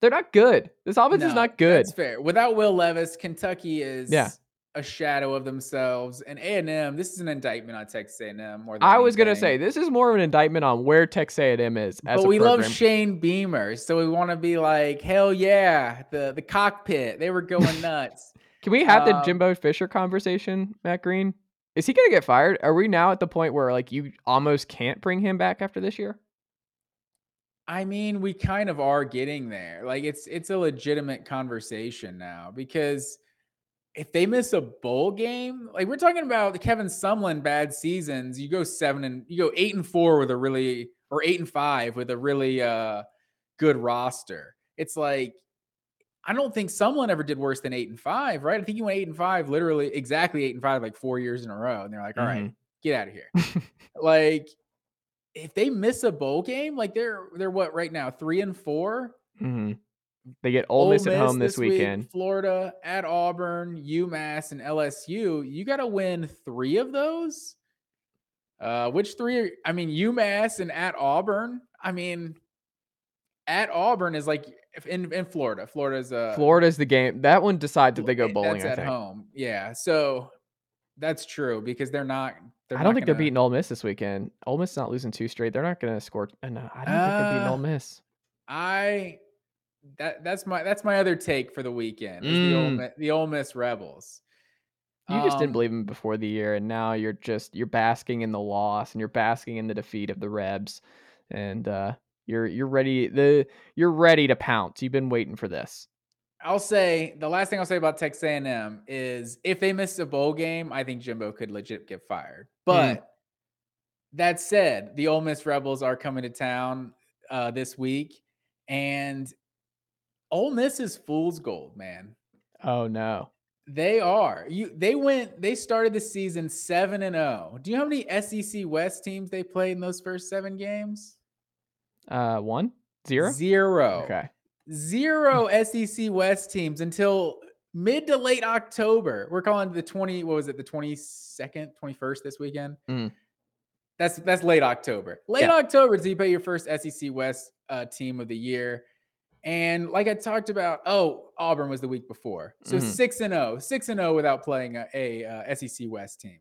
They're not good. This offense is not good. That's fair. Without Will Levis, Kentucky is Yeah. a shadow of themselves. And A and M, this is an indictment on Texas A and M more than I was gonna say this is more of an indictment on where Texas A&M is as but a we love. Shane Beamer, so we want to be like, hell yeah, the the cockpit. They were going nuts. Can we have the Um, Jimbo Fisher conversation, Matt Green? Is he gonna get fired? Are we now at the point where like you almost can't bring him back after this year? I mean, we kind of are getting there. Like it's it's a legitimate conversation now because if they miss a bowl game, like we're talking about the Kevin Sumlin bad seasons, you go seven and you go eight and four with a really or eight and five with a really uh good roster. It's like I don't think Sumlin ever did worse than eight and five, right? I think he went eight and five, literally exactly eight and five, like four years in a row. And they're like, all right, get out of here. like if they miss a bowl game, like they're they're what right now, three and four. hmm They get Ole Miss at home this, week, weekend. Florida at Auburn, UMass, and LSU. You got to win three of those. Uh, which three? Are, I mean, UMass and at Auburn. I mean, at Auburn is like in in Florida. Florida's uh Florida's the game. That one decides if they go eh, bowling. That's at home. Yeah, so that's true because they're not. They're I don't not think they're beating Ole Miss this weekend. Ole Miss is not losing two straight. They're not going to score. And No, I don't think they're beating Uh, Ole Miss. I that that's my that's my other take for the weekend. Is the Ole Mm. Miss, the Ole Miss Rebels. You just didn't Um, believe him before the year, and now you're just you're basking in the loss and you're basking in the defeat of the Rebs, and uh, you're you're ready the you're ready to pounce. You've been waiting for this. I'll say the last thing I'll say about Texas A&M is if they miss a bowl game, I think Jimbo could legit get fired. But that said, the Ole Miss Rebels are coming to town uh, this week, and Ole Miss is fool's gold, man. Oh no, They are. You they went they started the season 7 and 0. Do you know how many SEC West teams they played in those first 7 games? uh, one zero. Zero. Okay, Zero SEC West teams until mid to late October. We're calling the 20 what was it? The 22nd, 21st this weekend. Mm. That's that's late October. Late Yeah. October until you play your first SEC West uh, team of the year. And like I talked about, oh, Auburn was the week before. So Mhm. 6 and 0, 6 and 0 without playing a, a uh, SEC West team.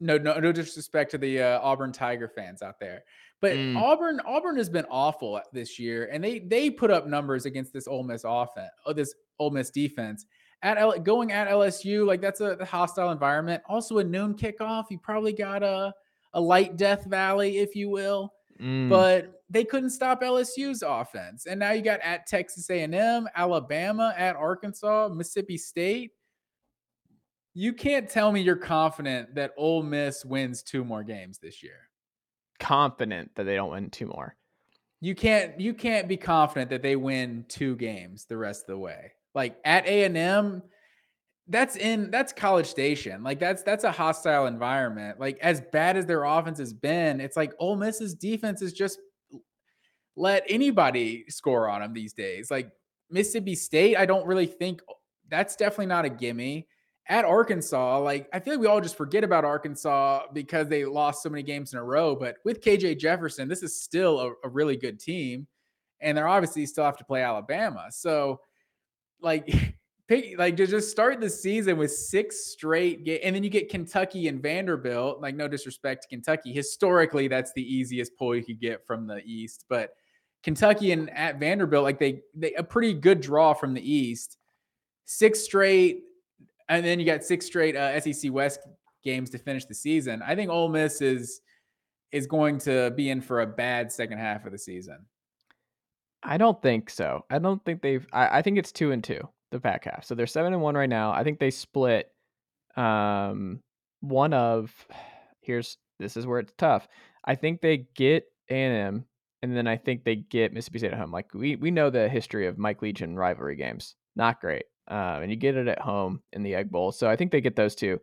No, no, no disrespect to the uh, Auburn Tiger fans out there, but Mm. Auburn, Auburn has been awful this year, and they they put up numbers against this Ole Miss offense, oh, this Ole Miss defense at L- going at LSU. Like that's a, hostile environment. Also a noon kickoff. You probably got a a light Death Valley, if you will Mm. but they couldn't stop LSU's offense. And now you got at Texas A&M, Alabama, at Arkansas, Mississippi State. You can't tell me you're confident that Ole Miss wins two more games this year. Confident that they don't win two more. you can't you can't be confident that they win two games the rest of the way. Like at A and M, that's in that's College Station. Like that's that's a hostile environment. Like as bad as their offense has been, it's like Ole Miss's defense is just let anybody score on them these days. Like Mississippi State, I don't really think that's definitely not a gimme. At Arkansas, like I feel like we all just forget about Arkansas because they lost so many games in a row. But with KJ Jefferson, this is still a, a really good team, and they're obviously still have to play Alabama. So, like, pick like to just start the season with six straight games, and then you get Kentucky and Vanderbilt. Like, no disrespect to Kentucky, historically that's the easiest pull you could get from the East, but Kentucky and at Vanderbilt, like they they a pretty good draw from the East. Six straight and then you got six straight uh, SEC West games to finish the season. I think Ole Miss is is going to be in for a bad second half of the season. I don't think so. I don't think they've. I, I think it's two and two the back half. So they're seven and one right now. I think they split. Um, one of here's this is where it's tough. I think they get A and M, and then I think they get Mississippi State at home. Like we we know the history of Mike Leach and rivalry games. Not great um, and you get it at home in the Egg Bowl. So I think they get those two.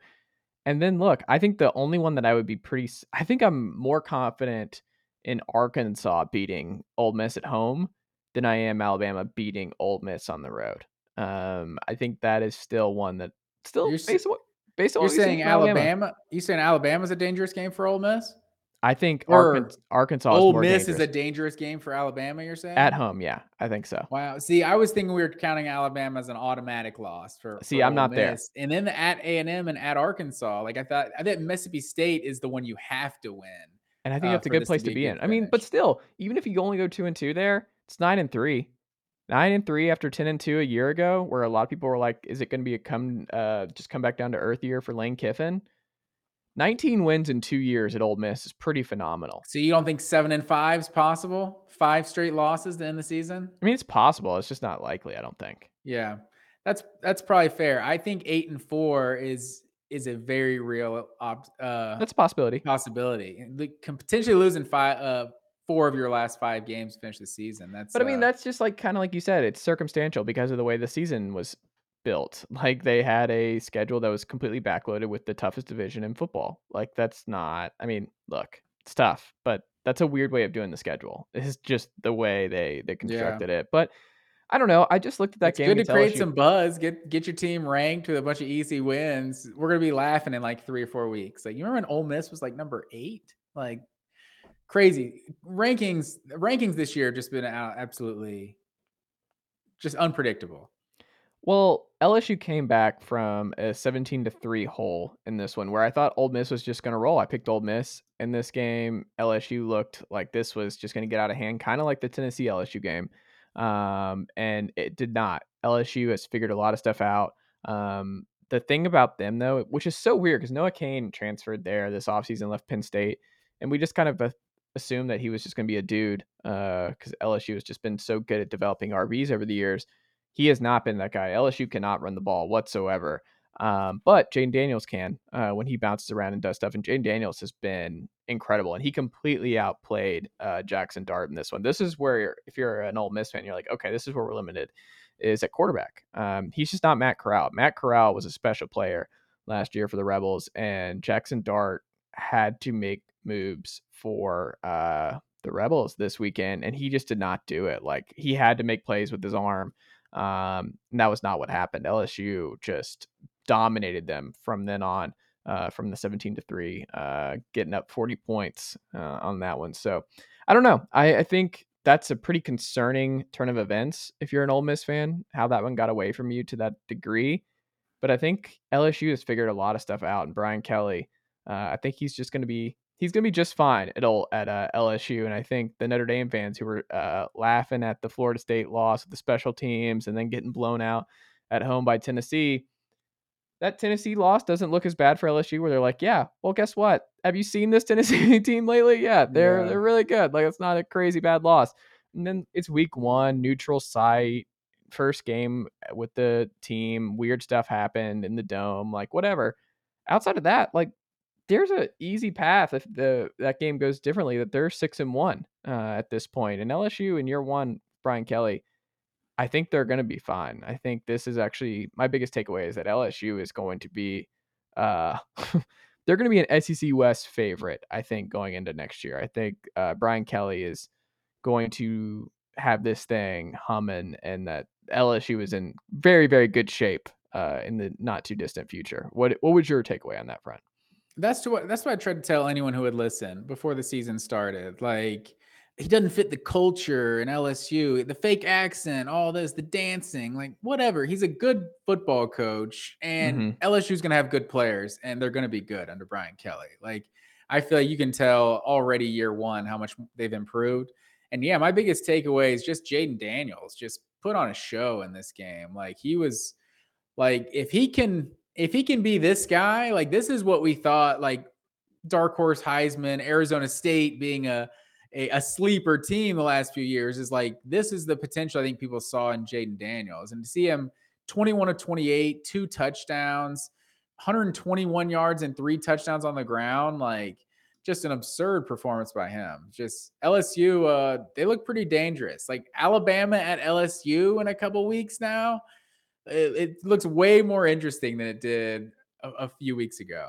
And then look, I think the only one that I would be pretty, I think I'm more confident in Arkansas beating Ole Miss at home than I am Alabama beating Ole Miss on the road. Um, I think that is still one that still you're, based on what, based on you're saying Alabama, Alabama. You saying Alabama's a dangerous game for Ole Miss? I think Arkansas, Arkansas Ole Miss dangerous. is a dangerous game for Alabama. You're saying at home, yeah, I think so. Wow. See, I was thinking we were counting Alabama as an automatic loss for. See, for I'm not Miss. there. And then at A and M and at Arkansas, like I thought, I think Mississippi State is the one you have to win. And I think uh, that's a good place to be, to be in. I mean, but still, even if you only go two and two there, it's nine and three. Nine and three after ten and two a year ago, where a lot of people were like, "Is it going to be a come, uh, just come back down to earth year for Lane Kiffin?" 19 wins in two years at Ole Miss is pretty phenomenal. So you don't think seven and five is possible? Five straight losses to end the season? I mean, it's possible. It's just not likely. I don't think. Yeah, that's that's probably fair. I think eight and four is is a very real uh, that's a possibility. Possibility. Potentially losing five, uh, four of your last five games to finish the season. That's. But I mean, uh, that's just like kind of like you said. It's circumstantial because of the way the season was built. Like they had a schedule that was completely backloaded with the toughest division in football. Like that's not I mean, look, it's tough, but that's a weird way of doing the schedule. It's just the way they they constructed yeah. it. But I don't know. I just looked at that it's game. Good to create LSU. some buzz. Get get your team ranked with a bunch of easy wins. We're gonna be laughing in like three or four weeks. Like you remember when Ole Miss was like number eight? Like crazy rankings. Rankings this year have just been out absolutely just unpredictable. Well, LSU came back from a 17 to 3 hole in this one where I thought Ole Miss was just going to roll. I picked Ole Miss in this game. LSU looked like this was just going to get out of hand, kind of like the Tennessee LSU game. Um, and it did not. LSU has figured a lot of stuff out. Um, the thing about them, though, which is so weird because Noah Cain transferred there this offseason, left Penn State, and we just kind of assumed that he was just going to be a dude because uh, LSU has just been so good at developing RBs over the years. He has not been that guy. LSU cannot run the ball whatsoever. Um, but Jayden Daniels can uh, when he bounces around and does stuff. And Jayden Daniels has been incredible, and he completely outplayed uh, Jackson Dart in this one. This is where, if you're an Ole Miss fan, you're like, okay, this is where we're limited, is at quarterback. Um, he's just not Matt Corral. Matt Corral was a special player last year for the Rebels, and Jackson Dart had to make moves for uh, the Rebels this weekend, and he just did not do it. Like he had to make plays with his arm. Um, and that was not what happened. LSU just dominated them from then on, uh, from the 17 to 3, uh, getting up 40 points uh, on that one. So I don't know. I, I, think that's a pretty concerning turn of events if you're an Ole Miss fan, how that one got away from you to that degree. But I think LSU has figured a lot of stuff out, and Brian Kelly, uh, I think he's just going to be he's going to be just fine at at uh, LSU. And I think the Notre Dame fans who were uh, laughing at the Florida State loss with the special teams and then getting blown out at home by Tennessee, that Tennessee loss doesn't look as bad for LSU. Where they're like, yeah, well, guess what? Have you seen this Tennessee team lately? Yeah, they're yeah. they're really good. Like it's not a crazy bad loss. And then it's week one, neutral site, first game with the team. Weird stuff happened in the dome, like whatever. Outside of that, like there's a easy path if the that game goes differently that they're six and one uh, at this point. And LSU in year one, Brian Kelly, I think they're going to be fine. I think this is actually my biggest takeaway is that LSU is going to be, uh, they're going to be an SEC West favorite. I think going into next year. I think uh, Brian Kelly is going to have this thing humming, and that LSU is in very very good shape uh, in the not too distant future. What what was your takeaway on that front? That's what that's what I tried to tell anyone who would listen before the season started. Like he doesn't fit the culture in LSU, the fake accent, all this, the dancing, like whatever. He's a good football coach, and mm-hmm. LSU's gonna have good players, and they're gonna be good under Brian Kelly. Like I feel like you can tell already year one how much they've improved. And yeah, my biggest takeaway is just Jayden Daniels just put on a show in this game. Like he was like if he can if he can be this guy, like this is what we thought like dark horse Heisman, Arizona State being a a, a, sleeper team the last few years is like this is the potential I think people saw in Jayden Daniels. And to see him 21 of 28, two touchdowns, 121 yards and three touchdowns on the ground, like just an absurd performance by him. Just LSU, uh, they look pretty dangerous. Like Alabama at LSU in a couple weeks now, it, it, looks way more interesting than it did a, a few weeks ago.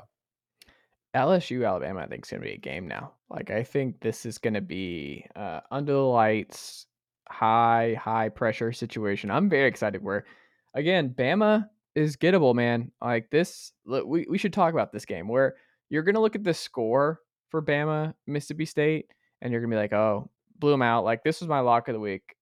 LSU Alabama, I think is gonna be a game now. Like I think this is gonna be uh, under the lights, high high pressure situation. I'm very excited. Where again, Bama is gettable, man. Like this, look, we we should talk about this game where you're gonna look at the score for Bama, Mississippi State, and you're gonna be like, oh, blew them out. Like this was my lock of the week.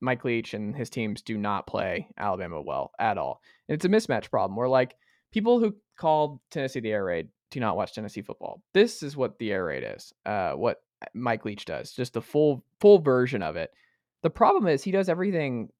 Mike Leach and his teams do not play Alabama well at all. And it's a mismatch problem where like people who called Tennessee the air raid do not watch Tennessee football. This is what the air raid is. Uh, what Mike Leach does, just the full full version of it. The problem is he does everything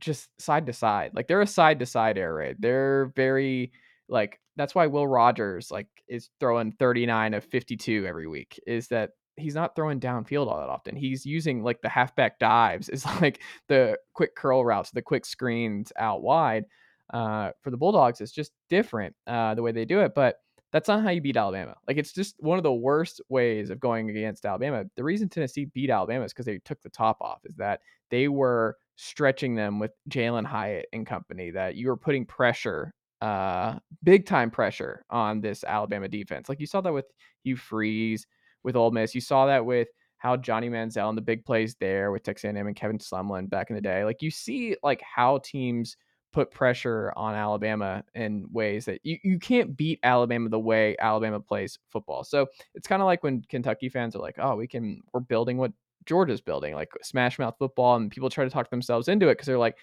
just side to side. Like they're a side to side air raid. They're very like that's why Will Rogers like is throwing 39 of 52 every week. Is that he's not throwing downfield all that often. He's using like the halfback dives is like the quick curl routes, the quick screens out wide. Uh, for the Bulldogs, it's just different uh, the way they do it, but that's not how you beat Alabama. Like it's just one of the worst ways of going against Alabama. The reason Tennessee beat Alabama is because they took the top off. Is that they were stretching them with Jalin Hyatt and company. That you were putting pressure uh, big time pressure on this Alabama defense. Like you saw that with Hugh Freeze, with Ole Miss. You saw that with how Johnny Manziel and the big plays there with Texas A&M and Kevin Sumlin back in the day. Like you see like how teams put pressure on Alabama in ways that you, you can't beat Alabama the way Alabama plays football. So it's kind of like when Kentucky fans are like, oh, we can, we're building what Georgia's building, like smash mouth football. And people try to talk themselves into it because they're like,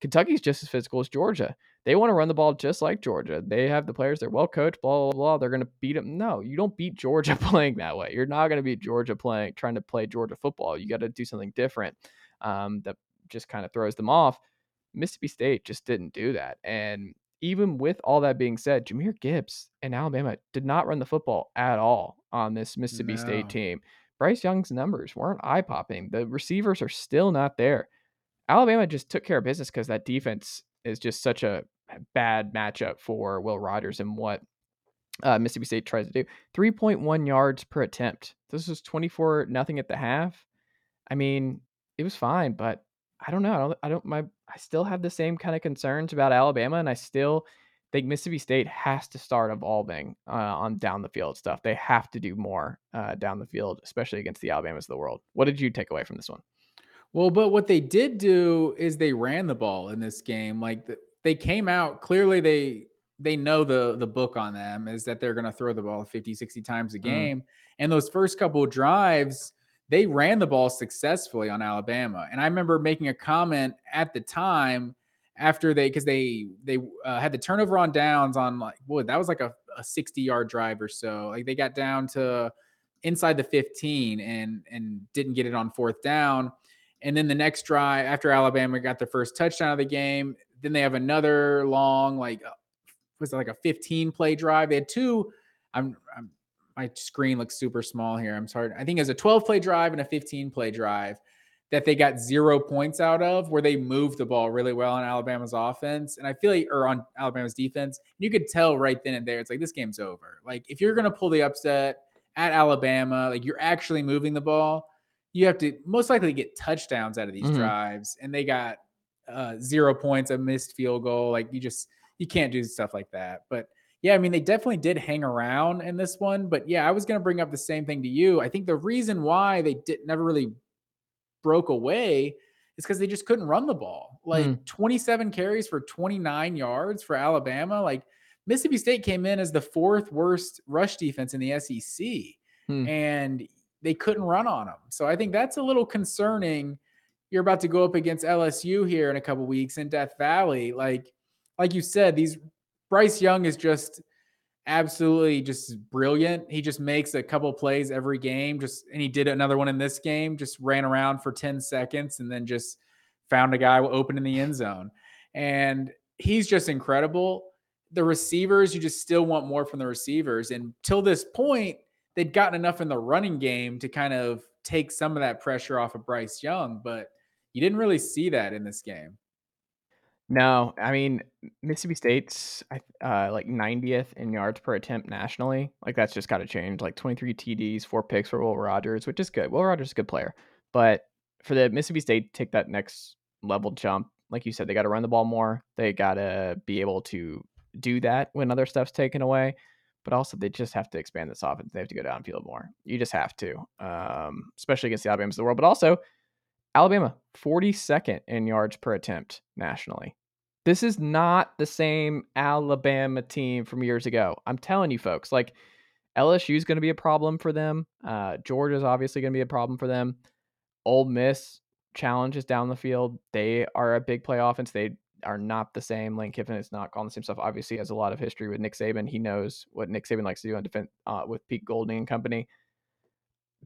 Kentucky's just as physical as Georgia. They want to run the ball just like Georgia. They have the players, they're well coached, blah, blah, blah. They're going to beat them. No, you don't beat Georgia playing that way. You're not going to beat Georgia playing, trying to play Georgia football. You got to do something different um, that just kind of throws them off. Mississippi State just didn't do that. And even with all that being said, Jahmyr Gibbs and Alabama did not run the football at all on this Mississippi no. State team. Bryce Young's numbers weren't eye popping. The receivers are still not there. Alabama just took care of business because that defense is just such a bad matchup for Will Rogers and what uh, Mississippi State tries to do. 3.1 yards per attempt. This was 24 nothing at the half. I mean, it was fine, but I don't know. I don't, I don't, my, I still have the same kind of concerns about Alabama, and I still think Mississippi State has to start evolving uh, on down the field stuff. They have to do more uh, down the field, especially against the Alabamas of the world. What did you take away from this one? Well, but what they did do is they ran the ball in this game. Like they came out clearly they they know the the book on them is that they're going to throw the ball 50 60 times a mm. game. Mm. And those first couple of drives, they ran the ball successfully on Alabama. And I remember making a comment at the time after they because they they uh, had the turnover on downs on like boy that was like a, a 60 yard drive or so like they got down to inside the 15 and and didn't get it on fourth down and then the next drive after Alabama got the first touchdown of the game, then they have another long, like, uh, was it like a 15 play drive? They had two. I'm, I'm my screen looks super small here. I'm sorry. I think it was a 12 play drive and a 15 play drive. that they got zero points out of, where they moved the ball really well on Alabama's offense. And I feel like, or on Alabama's defense, you could tell right then and there, it's like this game's over. Like if you're going to pull the upset at Alabama, like you're actually moving the ball, you have to most likely get touchdowns out of these mm-hmm. drives. And they got uh, zero points, a missed field goal. Like you just, you can't do stuff like that. But yeah, I mean, they definitely did hang around in this one. But yeah, I was going to bring up the same thing to you. I think the reason why they did never really broke away is because they just couldn't run the ball. Like mm. 27 carries for 29 yards for Alabama. Like Mississippi State came in as the fourth worst rush defense in the SEC, mm. and they couldn't run on them. So I think that's a little concerning. You're about to go up against LSU here in a couple weeks in Death Valley. Like, like you said, these Bryce Young is just absolutely just brilliant. He just makes a couple plays every game. Just and he did another one in this game. Just ran around for 10 seconds and then just found a guy open in the end zone. And he's just incredible. The receivers, you just still want more from the receivers. And till this point, they'd gotten enough in the running game to kind of take some of that pressure off of Bryce Young, but you didn't really see that in this game. No, I mean Mississippi State's uh, like 90th in yards per attempt nationally. Like that's just got to change. Like 23 TDs, four picks for Will Rogers, which is good. Will Rogers is a good player, but for the Mississippi State to take that next level jump, like you said, they got to run the ball more. They got to be able to do that when other stuff's taken away. But also, they just have to expand this offense. They have to go downfield more. You just have to, um, especially against the Alabamas of the world. But also, Alabama, 42nd in yards per attempt nationally. This is not the same Alabama team from years ago. I'm telling you, folks. Like LSU is going to be a problem for them. Uh, Georgia is obviously going to be a problem for them. Ole Miss challenges down the field. They are a big play offense. They are not the same. Lane Kiffin is not calling the same stuff. Obviously, has a lot of history with Nick Saban. He knows what Nick Saban likes to do on defense uh, with Pete Golding and company.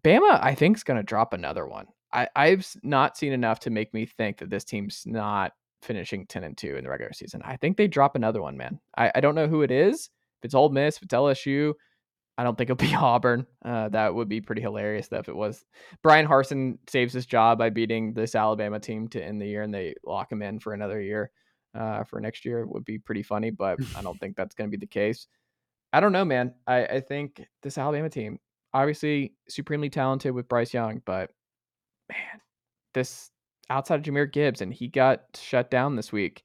Bama, I think, is going to drop another one. I, I've not seen enough to make me think that this team's not finishing 10 and 2 in the regular season. I think they drop another one, man. I, I don't know who it is. If it's Ole Miss, if it's LSU, I don't think it'll be Auburn. Uh, that would be pretty hilarious if it was. Bryan Harsin saves his job by beating this Alabama team to end the year and they lock him in for another year uh, for next year. Would be pretty funny, but I don't think that's going to be the case. I don't know, man. I, I think this Alabama team, obviously supremely talented with Bryce Young, but man, this outside of Jahmyr Gibbs, and he got shut down this week.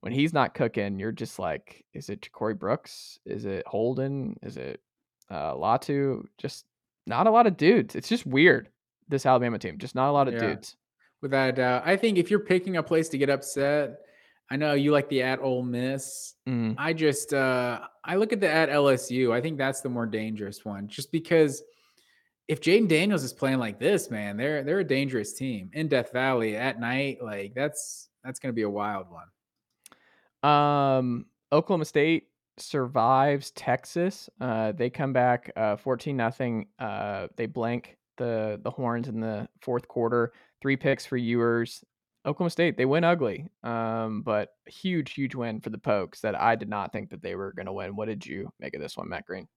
When he's not cooking, you're just like, is it Ja'Corey Brooks? Is it Holden? Is it uh, Latu? Just not a lot of dudes. It's just weird. This Alabama team, just not a lot of yeah. dudes. Without a doubt, I think if you're picking a place to get upset, I know you like the at Ole Miss. Mm. I just uh I look at the at LSU. I think that's the more dangerous one, just because if Jayden Daniels is playing like this, man, they're they're a dangerous team in Death Valley at night. Like that's that's going to be a wild one. Um, Oklahoma State survives Texas. Uh, they come back uh, 14 nothing. Uh, they blank the the horns in the fourth quarter. Three picks for Ewers. Oklahoma State they win ugly, um, but huge huge win for the Pokes that I did not think that they were going to win. What did you make of this one, Matt Green?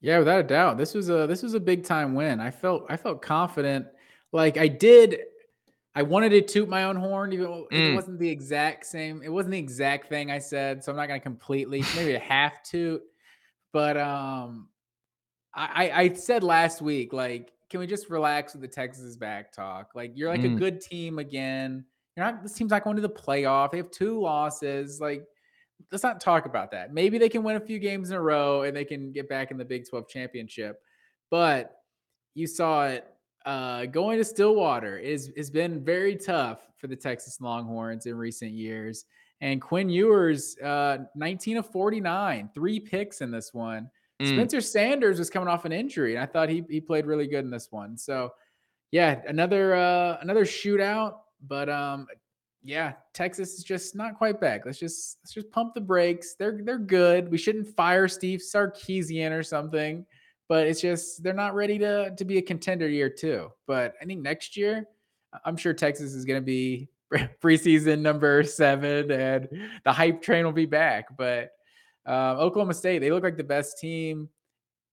Yeah, without a doubt. This was a this was a big time win. I felt I felt confident. Like I did I wanted to toot my own horn, even mm. it wasn't the exact same. It wasn't the exact thing I said, so I'm not gonna completely maybe a half toot. But um I, I said last week, like, can we just relax with the Texas back talk? Like, you're like mm. a good team again. You're not. This team's not going to the playoff. They have two losses. Like, let's not talk about that. Maybe they can win a few games in a row and they can get back in the Big 12 championship. But you saw it uh, going to Stillwater is has been very tough for the Texas Longhorns in recent years. And Quinn Ewers, uh, 19 of 49, three picks in this one. Mm. Spencer Sanders was coming off an injury, and I thought he he played really good in this one. So, yeah, another uh, another shootout. But um, yeah, Texas is just not quite back. Let's just let's just pump the brakes. They're they're good. We shouldn't fire Steve Sarkisian or something, but it's just they're not ready to to be a contender year two. But I think next year, I'm sure Texas is going to be preseason number seven, and the hype train will be back. But uh, Oklahoma State, they look like the best team.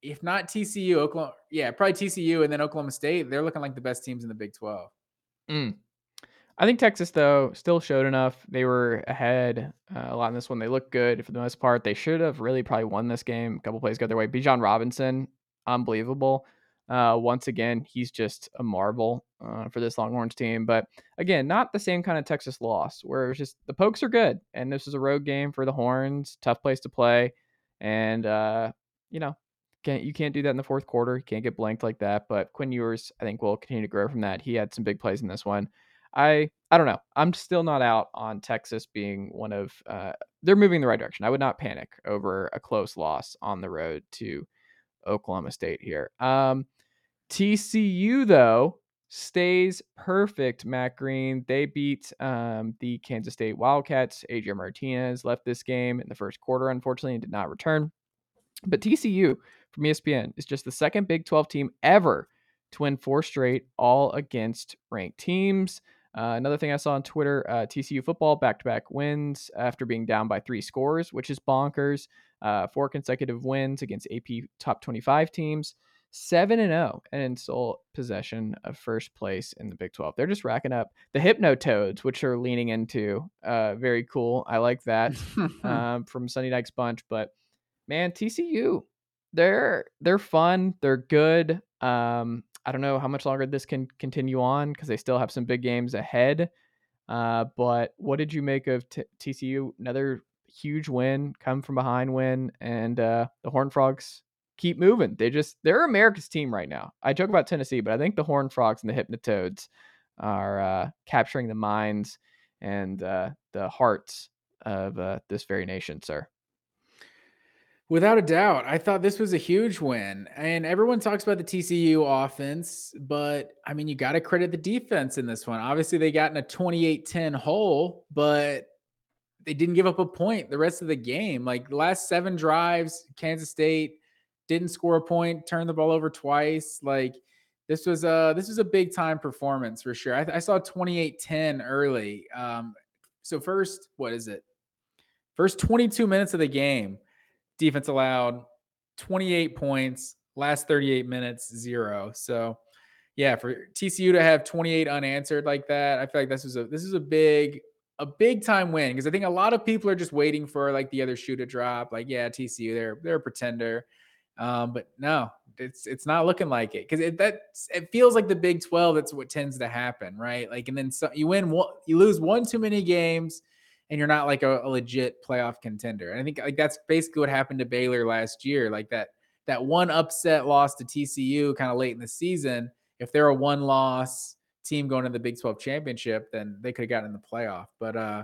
If not TCU, Oklahoma, yeah, probably TCU, and then Oklahoma State. They're looking like the best teams in the Big Twelve. Mm. I think Texas though still showed enough. They were ahead uh, a lot in this one. They looked good for the most part. They should have really probably won this game. A couple plays go their way. Bijan Robinson, unbelievable. Uh, once again, he's just a marvel uh, for this Longhorns team. But again, not the same kind of Texas loss where it's just the Pokes are good, and this is a road game for the Horns, tough place to play, and uh, you know, can't you can't do that in the fourth quarter. You can't get blanked like that. But Quinn Ewers, I think, will continue to grow from that. He had some big plays in this one. I I don't know. I'm still not out on Texas being one of uh, they're moving in the right direction. I would not panic over a close loss on the road to Oklahoma State here. Um, TCU though stays perfect. Matt Green they beat um, the Kansas State Wildcats. Adrian Martinez left this game in the first quarter, unfortunately, and did not return. But TCU from ESPN is just the second Big 12 team ever to win four straight, all against ranked teams. Uh, another thing I saw on Twitter uh, TCU football back to back wins after being down by three scores, which is bonkers. Uh, four consecutive wins against AP top 25 teams, 7 and 0 and sole possession of first place in the Big 12. They're just racking up the Hypnotoads, which are leaning into. Uh, very cool. I like that um, from Sonny Dykes' Bunch. But man, TCU, they're they're fun. They're good. Um, I don't know how much longer this can continue on because they still have some big games ahead. Uh, but what did you make of t- TCU? Another huge win, come from behind win, and uh, the Horn Frogs keep moving. They just they're America's team right now. I joke about Tennessee, but I think the Horn Frogs and the Hypnotoads are uh, capturing the minds and uh, the hearts of uh, this very nation, sir. Without a doubt. I thought this was a huge win. And everyone talks about the TCU offense, but I mean, you got to credit the defense in this one. Obviously, they got in a 28 10 hole, but they didn't give up a point the rest of the game. Like the last seven drives, Kansas State didn't score a point, turned the ball over twice. Like this was a this was a big time performance for sure. I, I saw 28-10 early. Um, so first, what is it? First 22 minutes of the game defense allowed 28 points, last 38 minutes, zero. So, yeah, for TCU to have 28 unanswered like that, I feel like this is a this is a big a big time win because I think a lot of people are just waiting for like the other shoe to drop. Like, yeah, TCU, they're they're a pretender, um, but no, it's it's not looking like it because it that it feels like the Big 12. That's what tends to happen, right? Like, and then so, you win one, you lose one too many games and you're not like a, a legit playoff contender. And I think like that's basically what happened to Baylor last year. Like that that one upset loss to TCU kind of late in the season. If they're a one loss team going to the Big 12 championship, then they could have gotten in the playoff. But uh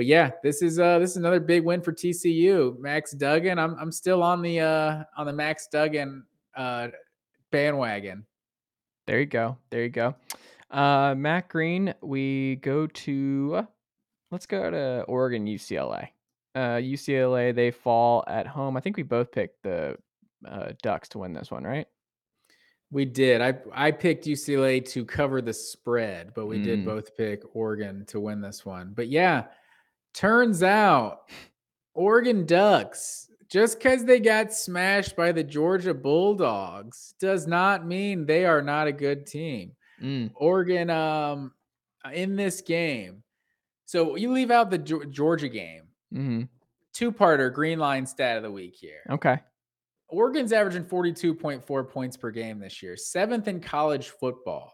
but yeah, this is uh this is another big win for TCU. Max Duggan. I'm I'm still on the uh on the Max Duggan uh bandwagon. There you go. There you go. Uh Matt Green, we go to Let's go to Oregon UCLA. Uh, UCLA they fall at home. I think we both picked the uh, Ducks to win this one, right? We did. I I picked UCLA to cover the spread, but we mm. did both pick Oregon to win this one. But yeah, turns out Oregon Ducks just because they got smashed by the Georgia Bulldogs does not mean they are not a good team. Mm. Oregon um in this game so you leave out the Georgia game. Mm-hmm. Two parter green line stat of the week here. Okay. Oregon's averaging 42.4 points per game this year, seventh in college football,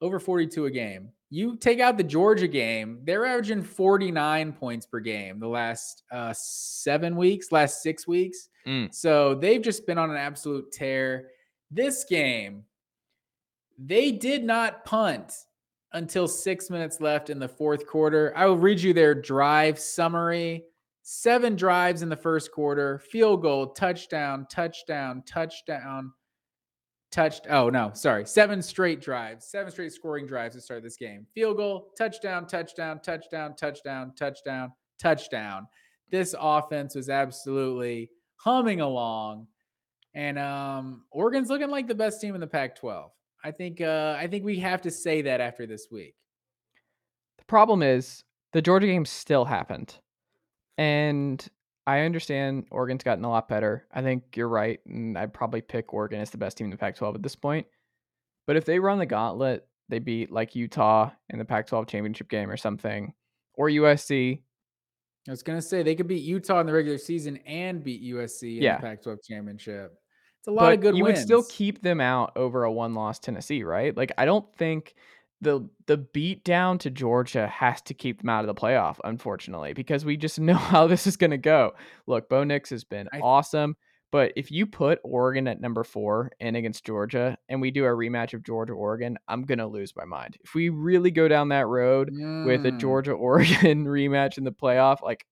over 42 a game. You take out the Georgia game, they're averaging 49 points per game the last uh, seven weeks, last six weeks. Mm. So they've just been on an absolute tear. This game, they did not punt until six minutes left in the fourth quarter. I will read you their drive summary. Seven drives in the first quarter, field goal, touchdown, touchdown, touchdown, touched. Oh, no, sorry. Seven straight drives, seven straight scoring drives to start this game. Field goal, touchdown, touchdown, touchdown, touchdown, touchdown, touchdown. This offense was absolutely humming along. And um, Oregon's looking like the best team in the Pac 12. I think uh, I think we have to say that after this week. The problem is the Georgia game still happened, and I understand Oregon's gotten a lot better. I think you're right, and I'd probably pick Oregon as the best team in the Pac-12 at this point. But if they run the gauntlet they beat like Utah in the Pac-12 championship game or something, or USC. I was gonna say they could beat Utah in the regular season and beat USC in Yeah. the Pac-12 championship. It's a lot but of good you wins. would still keep them out over a one-loss Tennessee, right? Like I don't think the the beat down to Georgia has to keep them out of the playoff, unfortunately, because we just know how this is going to go. Look, Bo Nix has been I- awesome, but if you put Oregon at number four and against Georgia, and we do a rematch of Georgia Oregon, I'm gonna lose my mind. If we really go down that road with a Mm, Georgia Oregon rematch in the playoff, like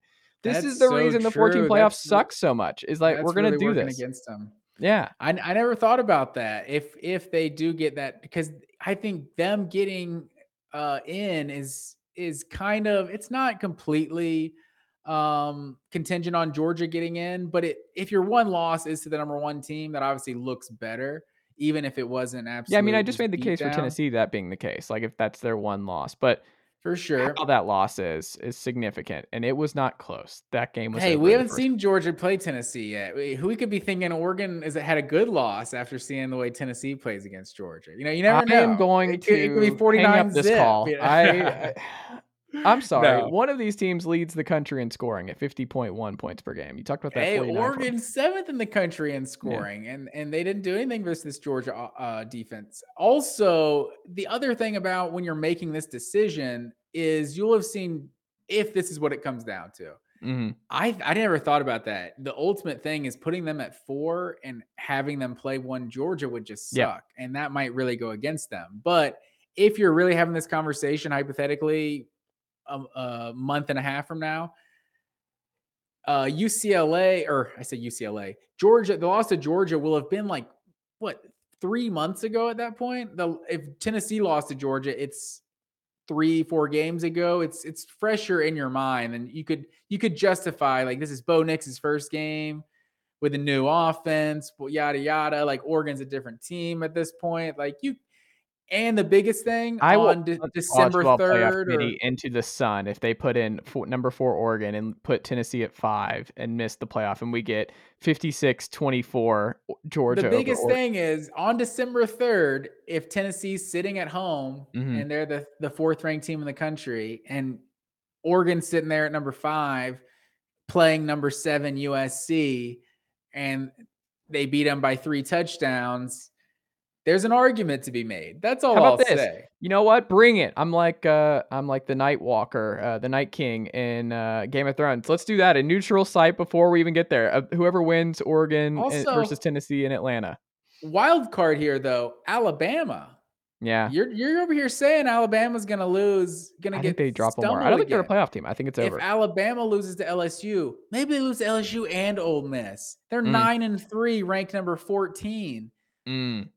this That's is the so reason the 14 playoff playoffs That's re- suck so much. Is like we're gonna really do this. against them. Yeah. I, I never thought about that. If if they do get that, because I think them getting uh in is is kind of it's not completely um contingent on Georgia getting in, but it if your one loss is to the number one team, that obviously looks better, even if it wasn't absolutely. Yeah, I mean, I just made the case for Tennessee that being the case, like if that's their one loss, but for sure. how that loss is is significant, and it was not close. That game was. Hey, we haven't seen Georgia play Tennessee yet. We, who we could be thinking Oregon is it had a good loss after seeing the way Tennessee plays against Georgia. You know, you never I know. am going it to it could be hang 49 up this zip, call. you know? I, I I'm sorry. No. One of these teams leads the country in scoring at 50.1 points per game. You talked about that. Hey, 49 points. Seventh in the country in scoring, and and they didn't do anything versus this Georgia uh, uh, defense. Also, the other thing about when you're making this decision is you'll have seen if this is what it comes down to. Mhm. I I never thought about that. The ultimate thing is putting them at four and having them play one Georgia would just suck, Yeah. and that might really go against them. But if you're really having this conversation hypothetically, a, a month and a half from now, uh, UCLA or I say UCLA, Georgia, the loss to Georgia will have been like what three months ago at that point. The if Tennessee lost to Georgia, it's three four games ago. It's it's fresher in your mind, and you could you could justify like this is Bo Nix's first game with a new offense, yada yada. Like Oregon's a different team at this point. Like you. And the biggest thing I on de- December college football playoff third, or, into the sun if they put in four, number four Oregon and put Tennessee at five and miss the playoff, and we get 56-24 Georgia. the biggest thing is on December 3rd, if Tennessee's sitting at home Mhm. and they're the, the fourth ranked team in the country, and Oregon's sitting there at number five, playing number seven USC, and they beat them by three touchdowns, there's an argument to be made. That's all How about I'll this? say. You know what? Bring it. I'm like uh I'm like the Night Walker, uh, the Night King in uh, Game of Thrones. Let's do that. A neutral site before we even get there. Uh, whoever wins Oregon Also- versus Tennessee in Atlanta. Wild card here, though, Alabama. Yeah. You're you're over here saying Alabama's gonna lose, gonna I get think they drop one more. I don't think they're a again. playoff team. I think it's over. if. Alabama loses to LSU, maybe they lose to LSU and Ole Miss. They're Mm. nine and three, ranked number 14. Mm.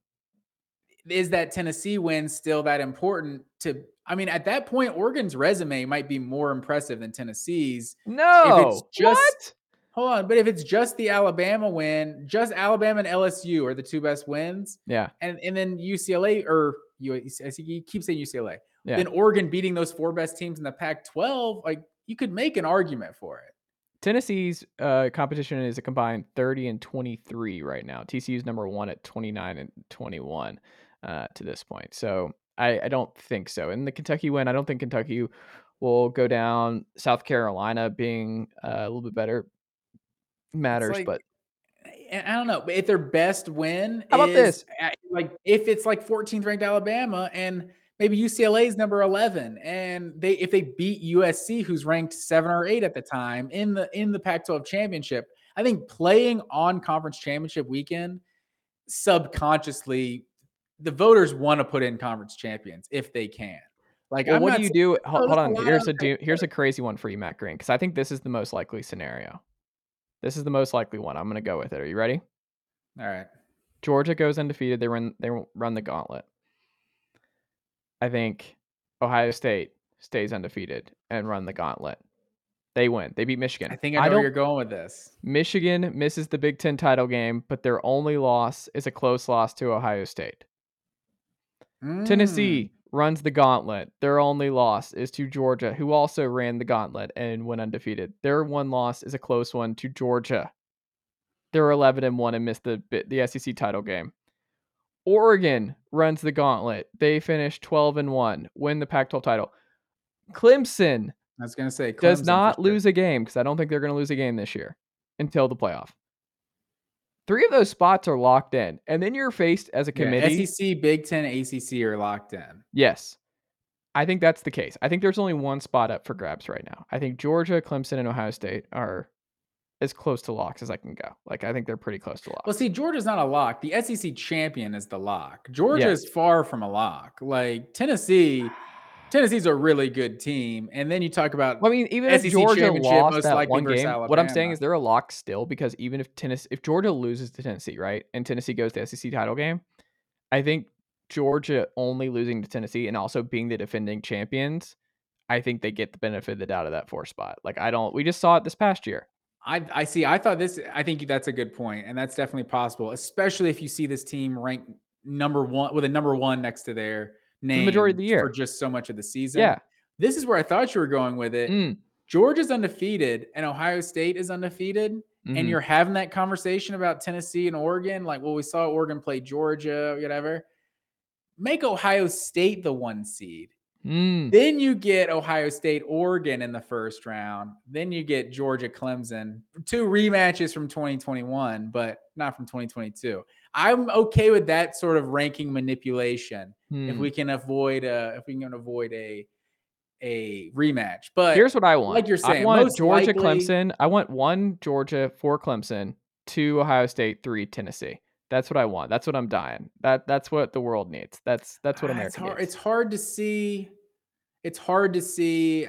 Is that Tennessee win still that important to? I mean, at that point, Oregon's resume might be more impressive than Tennessee's. No. just- what? Hold on, but if it's just the Alabama win, just Alabama and LSU are the two best wins, Yeah. and and then UCLA or you, I see you keep saying UCLA, Yeah. then Oregon beating those four best teams in the Pac-12, like you could make an argument for it. Tennessee's uh, competition is a combined 30 and 23 right now. TCU's number one at 29 and 21 uh, to this point. So I, I don't think so. And the Kentucky win, I don't think Kentucky will go down. South Carolina being uh, a little bit better matters, like- but I don't know, if their best win, How about is this? like if it's like 14th ranked Alabama and maybe UCLA is number 11, and they if they beat USC, who's ranked seven or eight at the time in the in the Pac-12 championship, I think playing on conference championship weekend subconsciously the voters want to put in conference champions if they can. Like, well, uh, what do you do? Hold, hold on. Here's a do, here's a crazy one for you, Matt Green, because I think this is the most likely scenario. This is the most likely one. I'm going to go with it. Are you ready? All right. Georgia goes undefeated. They run they run the gauntlet. I think Ohio State stays undefeated and run the gauntlet. They win. They beat Michigan. I think I know where you're going with this. Michigan misses the Big Ten title game, but their only loss is a close loss to Ohio State. Mm. Tennessee runs the gauntlet. Their only loss is to Georgia, who also ran the gauntlet and went undefeated. Their one loss is a close one to Georgia. They're 11 and 1 and missed the the SEC title game. Oregon runs the gauntlet. They finish 12 and 1, win the Pac 12 title. Clemson I was gonna say does Clemson for not sure. lose a game because I don't think they're going to lose a game this year until the playoff. Three of those spots are locked in. And then you're faced as a Yeah, committee. SEC, Big Ten, ACC are locked in. Yes. I think that's the case. I think there's only one spot up for grabs right now. I think Georgia, Clemson, and Ohio State are as close to locks as I can go. Like I think they're pretty close to locks. Well, see, Georgia's not a lock. The SEC champion is the lock. Georgia Yeah. is far from a lock. Like Tennessee, Tennessee's a really good team. And then you talk about Well, I mean, even if SEC Georgia championship, lost most that likely one game, what I'm saying is they're a lock still because even if Tennessee, if Georgia loses to Tennessee, right, and Tennessee goes to the SEC title game, I think Georgia only losing to Tennessee and also being the defending champions, I think they get the benefit of the doubt of that four spot. Like I don't, we just saw it this past year. I, I see. I thought this. I think that's a good point, and that's definitely possible, especially if you see this team ranked number one with a number one next to their name majority of the year. for just so much of the season. Yeah. this is where I thought you were going with it. Mm, Georgia's undefeated, and Ohio State is undefeated, mhm. and you're having that conversation about Tennessee and Oregon. Like, well, we saw Oregon play Georgia, whatever. Make Ohio State the one seed. Mm, Then you get Ohio State, Oregon in the first round. Then you get Georgia, Clemson. Two rematches from 2021, but not from 2022. I'm okay with that sort of ranking manipulation if mm. we can avoid a if we can avoid a a rematch. But Here's what I want. like you're saying, I want Georgia, likely- Clemson. I want one Georgia, four Clemson, two Ohio State, three Tennessee. That's what I want. That's what I'm dying. That that's what the world needs. That's that's what Ah, America it's hard, needs. it's hard to see. It's hard to see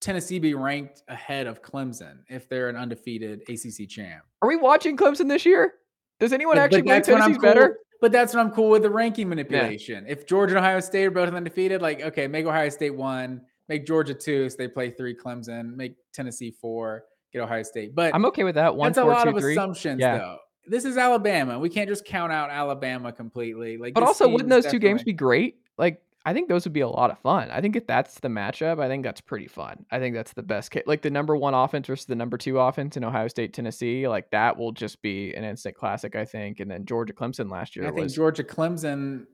Tennessee be ranked ahead of Clemson if they're an undefeated ACC champ. Are we watching Clemson this year? Does anyone But- but actually believe when I'm Tennessee's cool- better? But that's what I'm cool with the ranking manipulation. If Georgia and Ohio State are both undefeated, like okay, make Ohio State one, make Georgia two, so they play three. Clemson, make Tennessee four, get Ohio State. But I'm okay with that. One, that's a lot two, of three. assumptions, Yeah. though. This is Alabama. We can't just count out Alabama completely. Like, But also, wouldn't those two games be great? Like, I think those would be a lot of fun. I think if that's the matchup, I think that's pretty fun. I think that's the best case. Like the number one offense versus the number two offense in Ohio State, Tennessee. Like that will just be an instant classic, I think. And then Georgia Clemson last year I think was Georgia Clemson.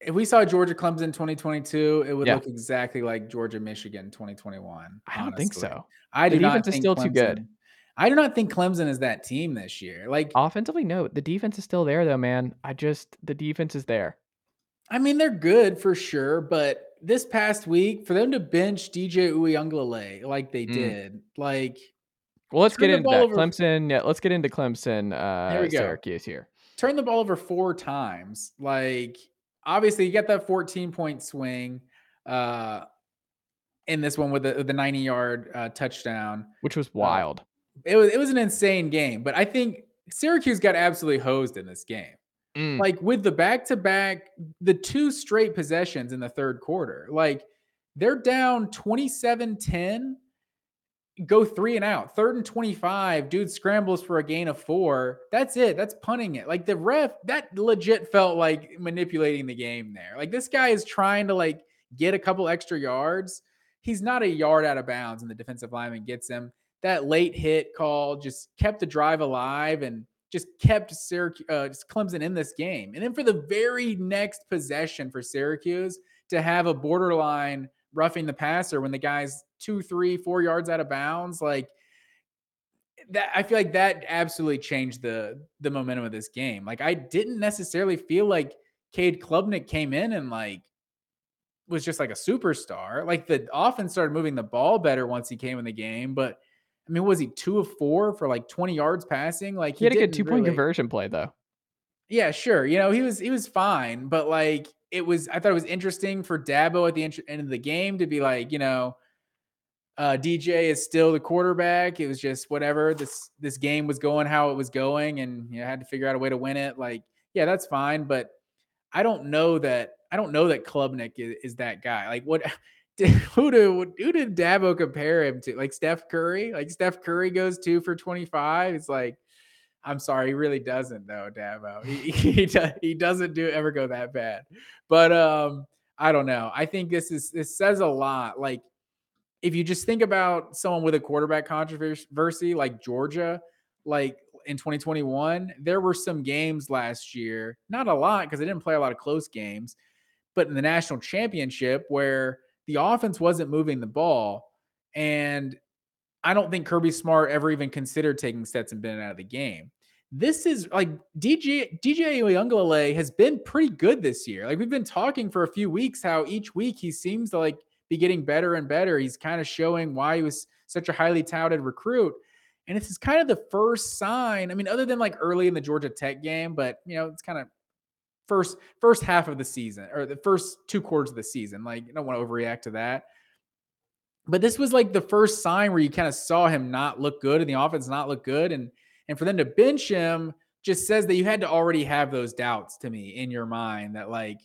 If we saw Georgia Clemson 2022, it would Yeah. look exactly like Georgia Michigan 2021. I don't think so. I The do not defense is think still too good. I do not think Clemson is that team this year. Like, Offensively, no. The defense is still there though, man. I just the defense is there. I mean, they're good for sure, but this past week, for them to bench DJ Uiagalelei like they Mm. did, like Well, let's get into that. over- Clemson. Yeah, let's get into Clemson. Uh, we go. Syracuse here. turn the ball over four times. Like, obviously, you get that 14 point swing uh, in this one with the, the 90 yard uh, touchdown. which was wild. It was it was an insane game, but I think Syracuse got absolutely hosed in this game. Mm. Like with the back to back, the two straight possessions in the third quarter, like they're down 27 10, go three and out, third and 25. Dude scrambles for a gain of four. That's it. That's punting it. Like the ref, that legit felt like manipulating the game there. Like this guy is trying to like get a couple extra yards. He's not a yard out of bounds, and the defensive lineman gets him. That late hit call just kept the drive alive and just kept Syracuse, uh, just Clemson in this game. And then for the very next possession for Syracuse to have a borderline roughing the passer when the guy's two, three, four yards out of bounds, like that, I feel like that absolutely changed the the momentum of this game. Like I didn't necessarily feel like Cade Klubnik came in and like was just like a superstar. Like the offense started moving the ball better once he came in the game, but I mean, was he two of four for like 20 yards passing? Like he had a good two point really- conversion play though. Yeah, sure. You know, he was he was fine, but like it was I thought it was interesting for Dabo at the int- end of the game to be like, you know, uh DJ is still the quarterback. It was just whatever. This this game was going how it was going and you know, had to figure out a way to win it. Like, yeah, that's fine, but I don't know that I don't know that Klubnik is, is that guy. Like what who do who did Dabo compare him to? Like Steph Curry? Like Steph Curry goes 2 for 25. It's like I'm sorry, he really doesn't though, Dabo. He he, he doesn't do ever go that bad. But um, I don't know. I think this is this says a lot. Like if you just think about someone with a quarterback controversy like Georgia, like in 2021, there were some games last year, not a lot because they didn't play a lot of close games, but in the national championship where the offense wasn't moving the ball. And I don't think Kirby Smart ever even considered taking Stetson Bennett out of the game. This is like DJ DJ Uiagalelei has been pretty good this year. Like we've been talking for a few weeks how each week he seems to like be getting better and better. He's kind of showing why he was such a highly touted recruit. And this is kind of the first sign. I mean, other than like early in the Georgia Tech game, but you know, it's kind of first first half of the season or the first two quarters of the season. Like, you don't want to overreact to that. But this was like the first sign where you kind of saw him not look good and the offense not look good. And and for them to bench him just says that you had to already have those doubts to me in your mind that like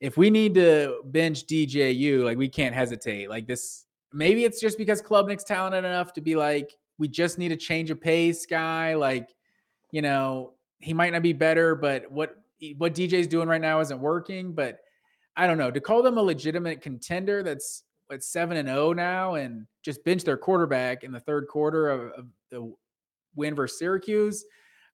if we need to bench DJU, like we can't hesitate. Like this, maybe it's just because Klubnik's talented enough to be like, we just need a change of pace guy. Like, you know, he might not be better, but what what DJ's doing right now isn't working. But I don't know to call them a legitimate contender that's at seven and zero oh now, and just bench their quarterback in the third quarter of, of the win versus Syracuse.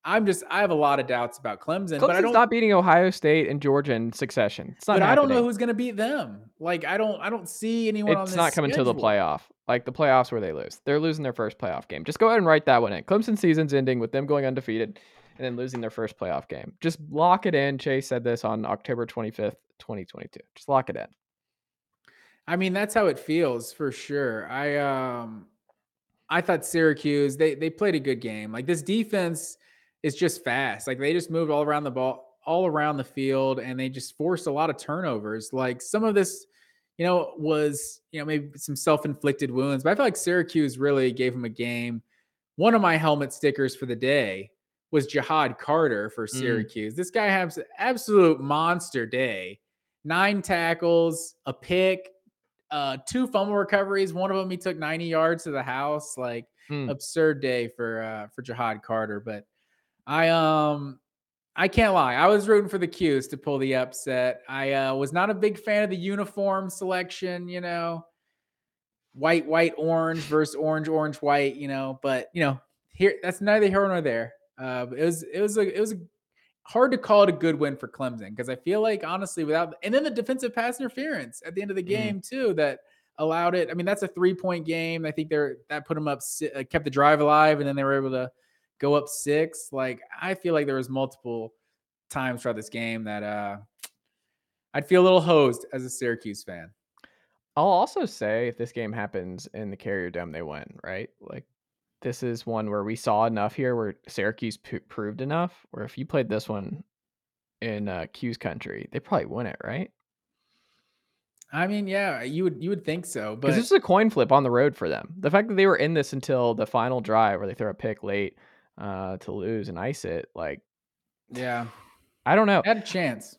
I'm just I have a lot of doubts about Clemson, Clemson's but I don't not beating Ohio State and Georgia in succession. It's not. But happening. I don't know who's going to beat them. Like I don't I don't see anyone. It's not coming to the playoff. Like the playoffs where they lose. They're losing their first playoff game. Just go ahead and write that one in. Clemson season's ending with them going undefeated and then losing their first playoff game. Just lock it in. Chase said this on October 25th, 2022. Just lock it in. I mean, that's how it feels for sure. I um I thought Syracuse, they they played a good game. Like this defense is just fast. Like they just moved all around the ball, all around the field, and they just forced a lot of turnovers. Like some of this, you know, was you know maybe some self-inflicted wounds, but I feel like Syracuse really gave them a game. One of my helmet stickers for the day was Ja'Had Carter for mm. Syracuse. Mm. This guy has an absolute monster day. Nine tackles, a pick, uh, two fumble recoveries. One of them he took 90 yards to the house. Like mm. absurd day for uh, for Ja'Had Carter. But I um I can't lie. I was rooting for the 'Cuse to pull the upset. I uh, was not a big fan of the uniform selection, you know, white, white, orange versus orange, orange, white, you know. But you know, here that's neither here nor there. Uh, it was it was a it was a, hard to call it a good win for Clemson because I feel like honestly, without and then the defensive pass interference at the end of the mm-hmm. game mm. too that allowed it. I mean, that's a three point game. I think they're that put them up, uh, kept the drive alive, and then they were able to go up six. Like I feel like there was multiple times throughout this game that uh I'd feel a little hosed as a Syracuse fan. I'll also say if this game happens in the Carrier Dome, they win, right? Like this is one where we saw enough here where Syracuse p- proved enough. Where if you played this one in uh, 'Cuse country, they probably win it, right? I mean, yeah, you would you would think so, but this is a coin flip on the road for them. The fact that they were in this until the final drive where they throw a pick late uh, to lose and ice it. Like, yeah, I don't know. Had a chance.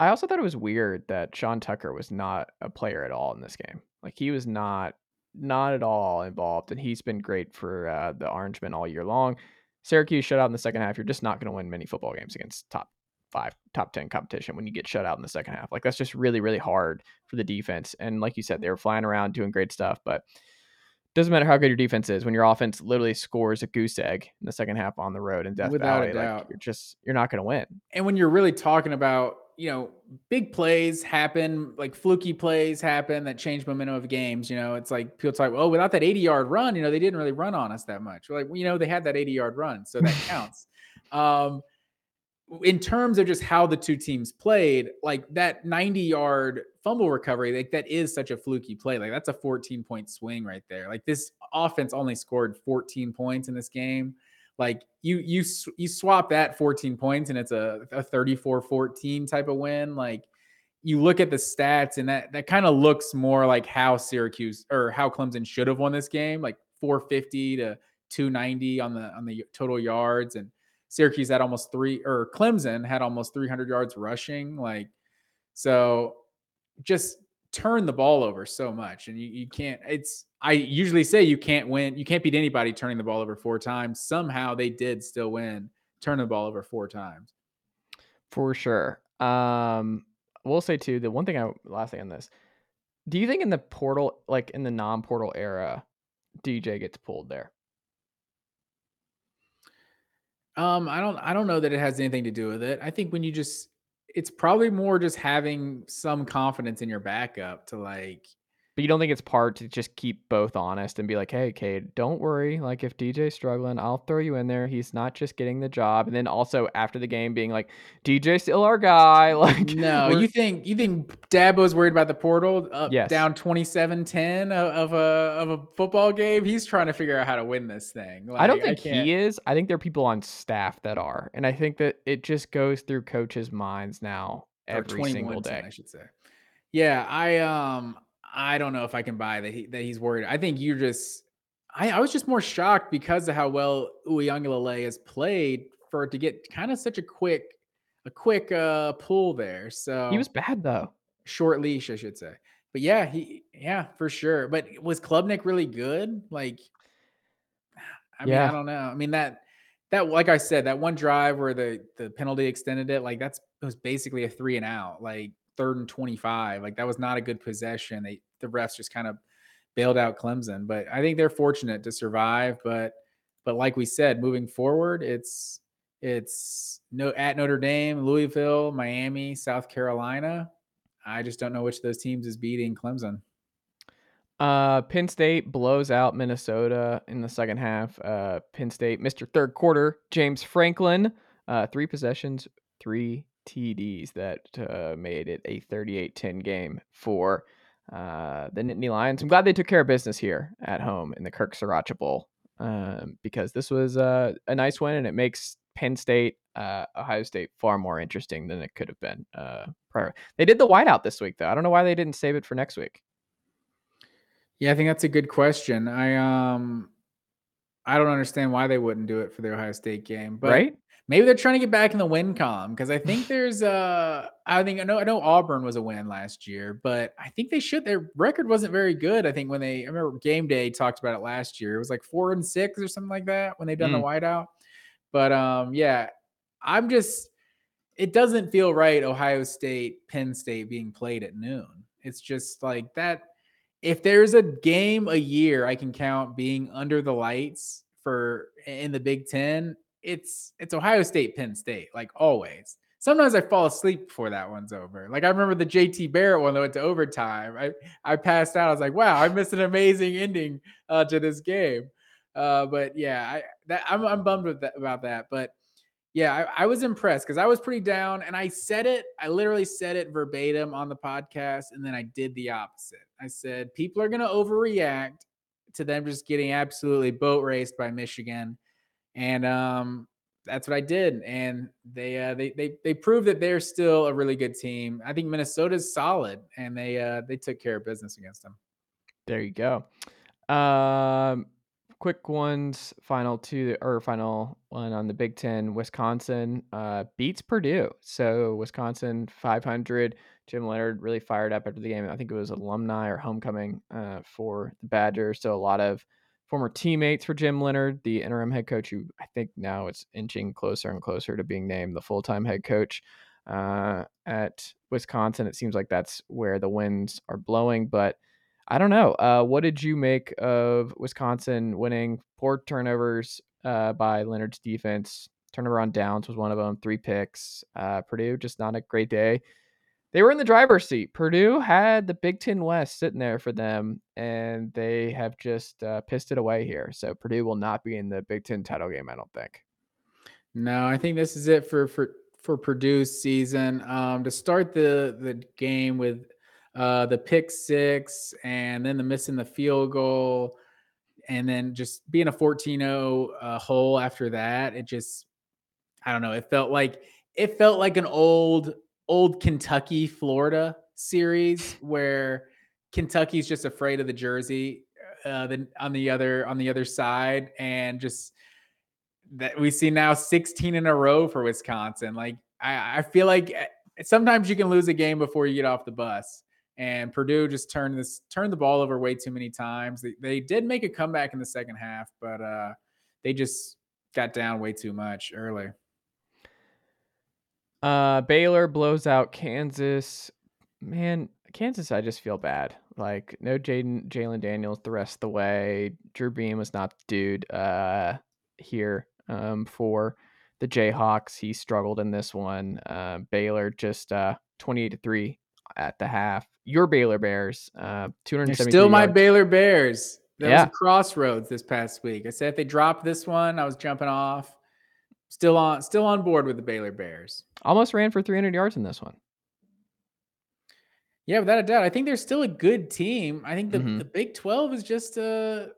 I also thought it was weird that Sean Tucker was not a player at all in this game. Like, he was not not at all involved, and he's been great for uh, the Orangemen all year long. Syracuse shut out in the second half. You're just not going to win many football games against top five, top 10 competition when you get shut out in the second half. Like, that's just really, really hard for the defense. And like you said, they were flying around doing great stuff, but doesn't matter how good your defense is when your offense literally scores a goose egg in the second half on the road in Death Without Valley. Like you're just you're not going to win. And when you're really talking about you know big plays happen, like fluky plays happen that change momentum of games. You know, it's like people talk, oh, without that 80 yard run, you know, they didn't really run on us that much. We're like, well, you know, they had that 80 yard run, so that counts. um, in terms of just how the two teams played, like that 90 yard fumble recovery, like that is such a fluky play. Like that's a 14 point swing right there. Like this offense only scored 14 points in this game. Like you you you swap that 14 points and it's a, a 34-14 type of win. Like you look at the stats and that that kind of looks more like how Syracuse or how Clemson should have won this game, like 450 to 290 on the on the total yards and Syracuse had almost three, or Clemson had almost 300 yards rushing. Like, so just turn the ball over so much. And you, you can't, it's, I usually say you can't win, you can't beat anybody turning the ball over four times. Somehow they did still win, turning the ball over four times. For sure. Um, we'll say too, the one thing I, last thing on this, do you think in the portal, like in the non portal era, DJ gets pulled there? Um, I don't I don't know that it has anything to do with it. I think when you just it's probably more just having some confidence in your backup to like But you don't think it's part to just keep both honest and be like, "Hey, Cade, don't worry. Like, if DJ's struggling, I'll throw you in there. He's not just getting the job." And then also after the game being like, "DJ's still our guy." Like, No, you think you think Dabo's worried about the portal up Yes. down 27-10 of, of a of a football game? He's trying to figure out how to win this thing. I don't think can't- he is. I think there are people on staff that are, and I think that it just goes through coaches' minds now every single 21-10, day. I should say. Yeah, I um I don't know if I can buy that he that he's worried. I think you're just I, I was just more shocked because of how well Uiagalelei has played for it to get kind of such a quick a quick uh pull there. So He was bad though. short leash, I should say. But yeah, he yeah, for sure. But was Klubnik really good? Like I mean, I don't know. I mean that that like I said, that one drive where the the penalty extended it, like that's it was basically a three and out, like third and 25. Like that was not a good possession. They the refs just kind of bailed out Clemson. But I think they're fortunate to survive. But but like we said, moving forward, it's it's no at Notre Dame, Louisville, Miami, South Carolina. I just don't know which of those teams is beating Clemson. Uh, Penn State blows out Minnesota in the second half. Uh, Penn State, Mr. Third Quarter, James Franklin, uh, three possessions, three TDs that uh, made it a 38-10 game for uh, the Nittany Lions. I'm glad they took care of business here at home in the Kirk Sriracha Bowl um, because this was uh, a nice win and it makes Penn State, uh, Ohio State far more interesting than it could have been uh, prior. They did the whiteout this week though. I don't know why they didn't save it for next week. Yeah, I think that's a good question. I um I don't understand why they wouldn't do it for the Ohio State game, but right? Maybe they're trying to get back in the win column because I think there's uh I think I know I know Auburn was a win last year, but I think they should their record wasn't very good. I think when they I remember game day talked about it last year. It was like four and six or something like that when they done the whiteout. But um yeah, I'm just it doesn't feel right Ohio State, Penn State being played at noon. It's just like that if there's a game a year I can count being under the lights for in the Big 10, it's it's Ohio State Penn State like always. Sometimes I fall asleep before that one's over. Like I remember the JT Barrett one that went to overtime. I I passed out. I was like, "Wow, I missed an amazing ending uh, to this game." Uh, but yeah, I that I'm I'm bummed with that, about that. But yeah, I, I was impressed because I was pretty down and I said it. I literally said it verbatim on the podcast, and then I did the opposite. I said people are going to overreact to them just getting absolutely boat raced by Michigan, and um, that's what I did. And they uh, they they they proved that they're still a really good team. I think Minnesota's solid, and they uh, they took care of business against them. There you go. Um, quick ones. Final two or final one on the Big Ten. Wisconsin uh, beats Purdue. So Wisconsin 500. Jim Leonhard really fired up after the game. I think it was alumni or homecoming uh, for the Badgers. So a lot of former teammates for Jim Leonhard, the interim head coach, who I think now it's inching closer and closer to being named the full time head coach uh, at Wisconsin. It seems like that's where the winds are blowing, but I don't know. Uh, what did you make of Wisconsin winning? Poor turnovers uh, by Leonhard's defense. Turnover on downs was one of them. Three picks. Uh, Purdue just not a great day. They were in the driver's seat. Purdue had the Big Ten West sitting there for them, and they have just uh, pissed it away here. So Purdue will not be in the Big Ten title game. I don't think. No, I think this is it for for for Purdue's season. Um, to start the the game with uh, the pick six and then the missing the field goal and then just being a 14-0 uh, hole after that it just i don't know it felt like it felt like an old old kentucky florida series where kentucky's just afraid of the jersey uh, then on the other on the other side and just that we see now 16 in a row for wisconsin like i, I feel like eh, sometimes you can lose a game before you get off the bus and Purdue just turned this turned the ball over way too many times. They, they did make a comeback in the second half, but uh, they just got down way too much early. Uh, Baylor blows out Kansas. Man, Kansas, I just feel bad. Like no Jaden Jalon Daniels the rest of the way. Drew Beam was not the dude uh, here um, for the Jayhawks. He struggled in this one. Uh, Baylor just uh, 28 to 3 at the half. Your Baylor Bears, uh, 270. Still my yards. Baylor Bears. That Yeah. was a crossroads this past week. I said if they dropped this one, I was jumping off. Still on, still on board with the Baylor Bears. Almost ran for 300 yards in this one. Yeah, without a doubt. I think they're still a good team. I think the, Mhm. the Big 12 is just a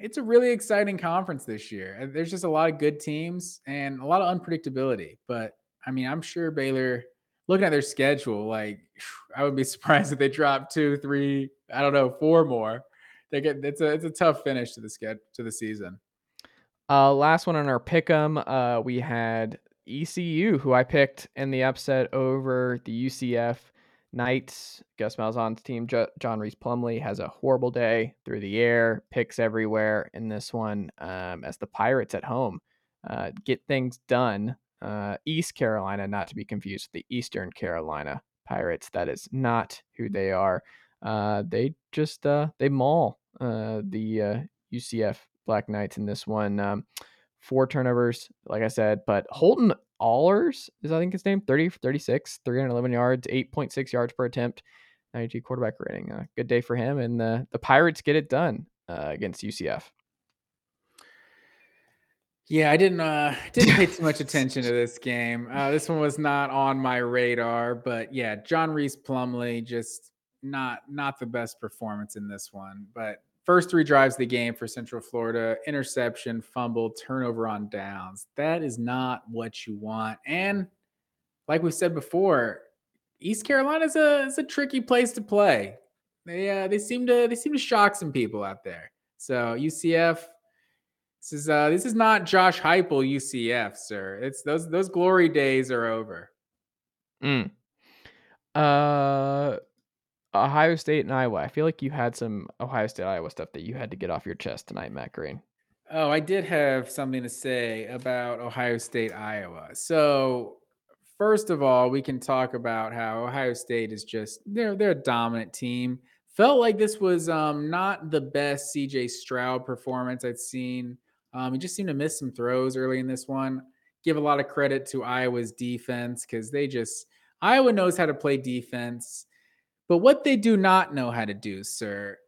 it's a really exciting conference this year. Uh, There's just a lot of good teams and a lot of unpredictability. But I mean, I'm sure Baylor looking at their schedule, like I would be surprised if they drop two, three, I don't know, four more. They get it's a it's a tough finish to the sked to the season. Uh, last one on our pick'em, uh, we had ECU, who I picked in the upset over the UCF Knights. Gus Malzahn's team, jo- John Rhys Plumlee, has a horrible day through the air, picks everywhere in this one. Um, as the Pirates at home uh, get things done. Uh, East Carolina, not to be confused with the Eastern Carolina Pirates. That is not who they are. Uh, they just uh, they maul uh, the uh, UCF Black Knights in this one. Um, four turnovers, like I said, but Holton Ahlers is I think his name 30 for 36, 311 yards, 8.6 yards per attempt, 92 quarterback rating. Uh, good day for him, and the the Pirates get it done uh, against UCF. Yeah, I didn't uh didn't pay too much attention to this game. Uh this one was not on my radar, but yeah, John Rhys Plumlee just not not the best performance in this one. But first three drives of the game for Central Florida, interception, fumble, turnover on downs. That is not what you want. And like we said before, East Carolina's a is a tricky place to play. They uh they seem to they seem to shock some people out there. So UCF this is uh this is not Josh Heupel UCF, sir. It's those those glory days are over. Mm. Uh, Ohio State and Iowa. I feel like you had some Ohio State Iowa stuff that you had to get off your chest tonight, Matt Green. Oh, I did have something to say about Ohio State Iowa. So first of all, we can talk about how Ohio State is just they're they're a dominant team. Felt like this was um not the best CJ Stroud performance I'd seen. Um, he just seemed to miss some throws early in this one. Give a lot of credit to Iowa's defense because they just Iowa knows how to play defense. But what they do not know how to do, sir,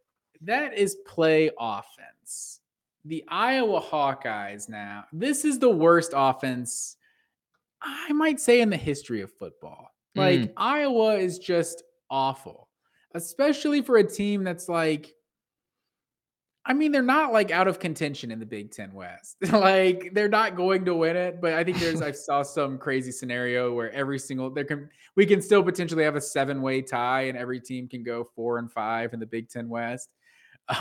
that is play offense. The Iowa Hawkeyes now, this is the worst offense I might say in the history of football. Like mm. Iowa is just awful, especially for a team that's like I mean, they're not like out of contention in the Big Ten West. like they're not going to win it, but I think there's I saw some crazy scenario where every single there can we can still potentially have a seven way tie and every team can go four and five in the Big Ten West.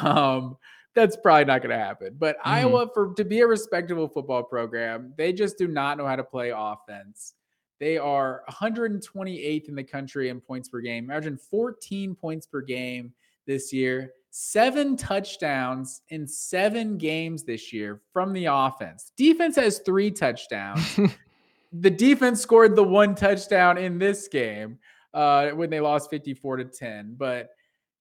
Um, that's probably not going to happen. But Mhm. Iowa, for to be a respectable football program, they just do not know how to play offense. They are 128th in the country in points per game. Imagine 14 points per game this year. Seven touchdowns in seven games this year from the offense. Defense has three touchdowns. the defense scored the one touchdown in this game uh, when they lost 54 to 10. But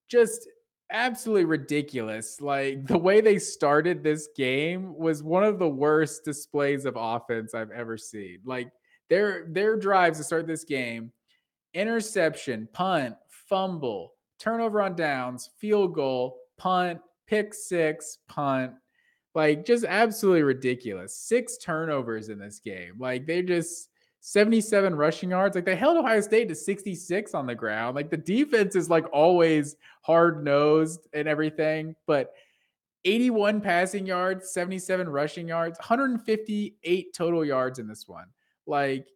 just absolutely ridiculous. Like the way they started this game was one of the worst displays of offense I've ever seen. Like their their drives to start this game, interception, punt, fumble, turnover on downs, field goal, punt, pick six, punt. Like just absolutely ridiculous. Six turnovers in this game. Like they just 77 rushing yards. Like they held Ohio State to 66 on the ground. Like the defense is like always hard nosed and everything, but 81 passing yards, 77 rushing yards, 158 total yards in this one. Like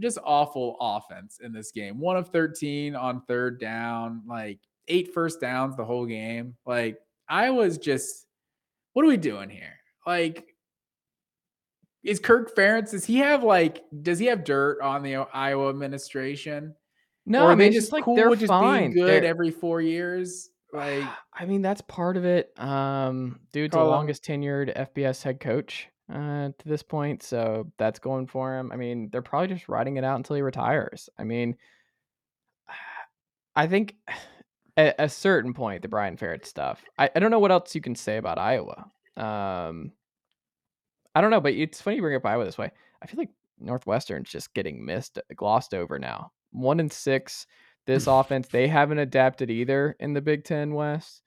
just awful offense in this game. One of 13 on third down, like eight first downs the whole game. Like I was just, what are we doing here? Like, is Kirk Ferentz, does he have like, does he have dirt on the Iowa administration? no, I mean, just like cool they're just fine. being good They're- every four years? Like, I mean, that's part of it. Um, dude's the longest tenured FBS head coach uh, to this point, so that's going for him. I mean, they're probably just riding it out until he retires. I mean, I think at a certain point, the Brian Ferentz stuff. I, I don't know what else you can say about Iowa. Um, I don't know, but it's funny you bring up Iowa this way. I feel like Northwestern's just getting missed, glossed over now. One and six. This offense, they haven't adapted either in the Big Ten West.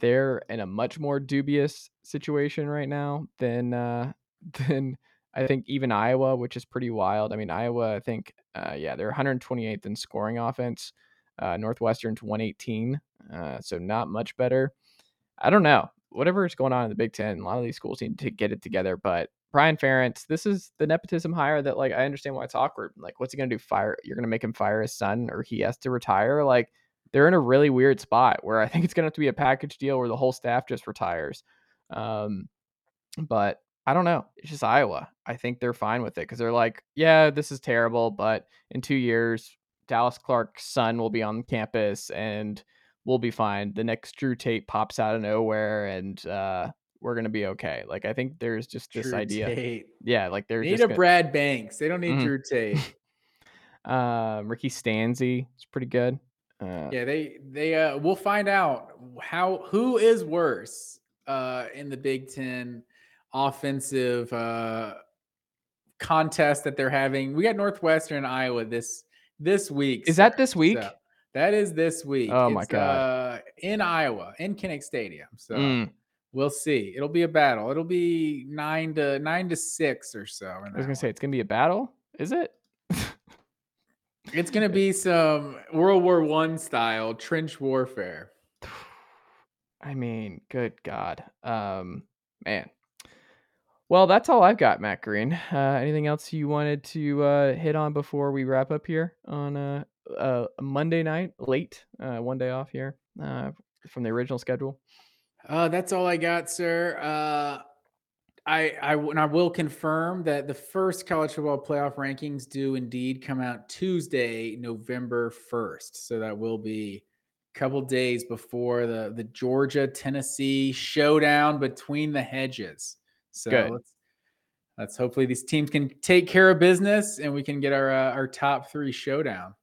They're in a much more dubious situation right now than uh, than I think even Iowa, which is pretty wild. I mean, Iowa, I think, uh, yeah, they're 128th in scoring offense. Uh, Northwestern's 118, uh, so not much better. I don't know. Whatever is going on in the Big Ten, a lot of these schools need to get it together. But Brian Ferentz, this is the nepotism hire that, like, I understand why it's awkward. Like, what's he gonna do? Fire? You're gonna make him fire his son, or he has to retire? Like, they're in a really weird spot where I think it's gonna have to be a package deal where the whole staff just retires. Um, but I don't know. It's just Iowa. I think they're fine with it because they're like, yeah, this is terrible, but in two years, Dallas Clark's son will be on campus and we'll be fine. The next Drew Tate pops out of nowhere and uh, we're gonna be okay. Like I think there's just this Drew idea. Tate. Yeah, like they're They just need a gonna- Brad Banks. They don't need Mhm. Drew Tate. um, Ricky Stanzi is pretty good. Uh, Yeah, they they uh we'll find out how who is worse uh in the Big Ten offensive uh contest that they're having. We got Northwestern and Iowa this this week. Is that this week? So, that is this week. Oh my It's, God. Uh, in Iowa, in Kinnick Stadium. So mm, we'll see. It'll be a battle. It'll be nine to nine to six or so. I was gonna say it's gonna be a battle. Is it? it's gonna be some World War One style trench warfare. I mean, good God. Um, man. Well, that's all I've got, Matt Green. Uh, anything else you wanted to uh, hit on before we wrap up here on uh, uh, a Monday night, late, uh, one day off here uh, from the original schedule? Uh, that's all I got, sir. Uh, I, I and I will confirm that the first college football playoff rankings do indeed come out Tuesday, November first. So that will be a couple days before the the Georgia Tennessee showdown between the hedges. So Good. let's let's hopefully these teams can take care of business and we can get our uh, our top three showdown.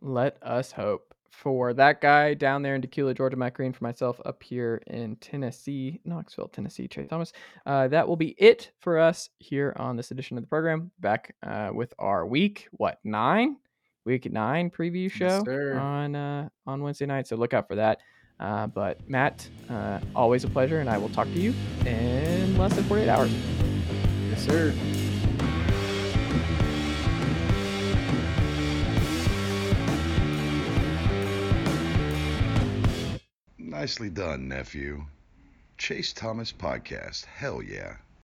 Let us hope. For that guy down there in Tequila, Georgia, Matt Green, for myself up here in Tennessee, Knoxville, Tennessee, Trey Thomas. Uh, that will be it for us here on this edition of the program. Back uh, with our week, what, nine? Week nine preview show sir. on uh, on Wednesday night. So look out for that. Uh, but Matt, uh, always a pleasure, and I will talk to you in less than 48 hours. Yes, sir. Nicely done, nephew. Chase Thomas Podcast. Hell yeah.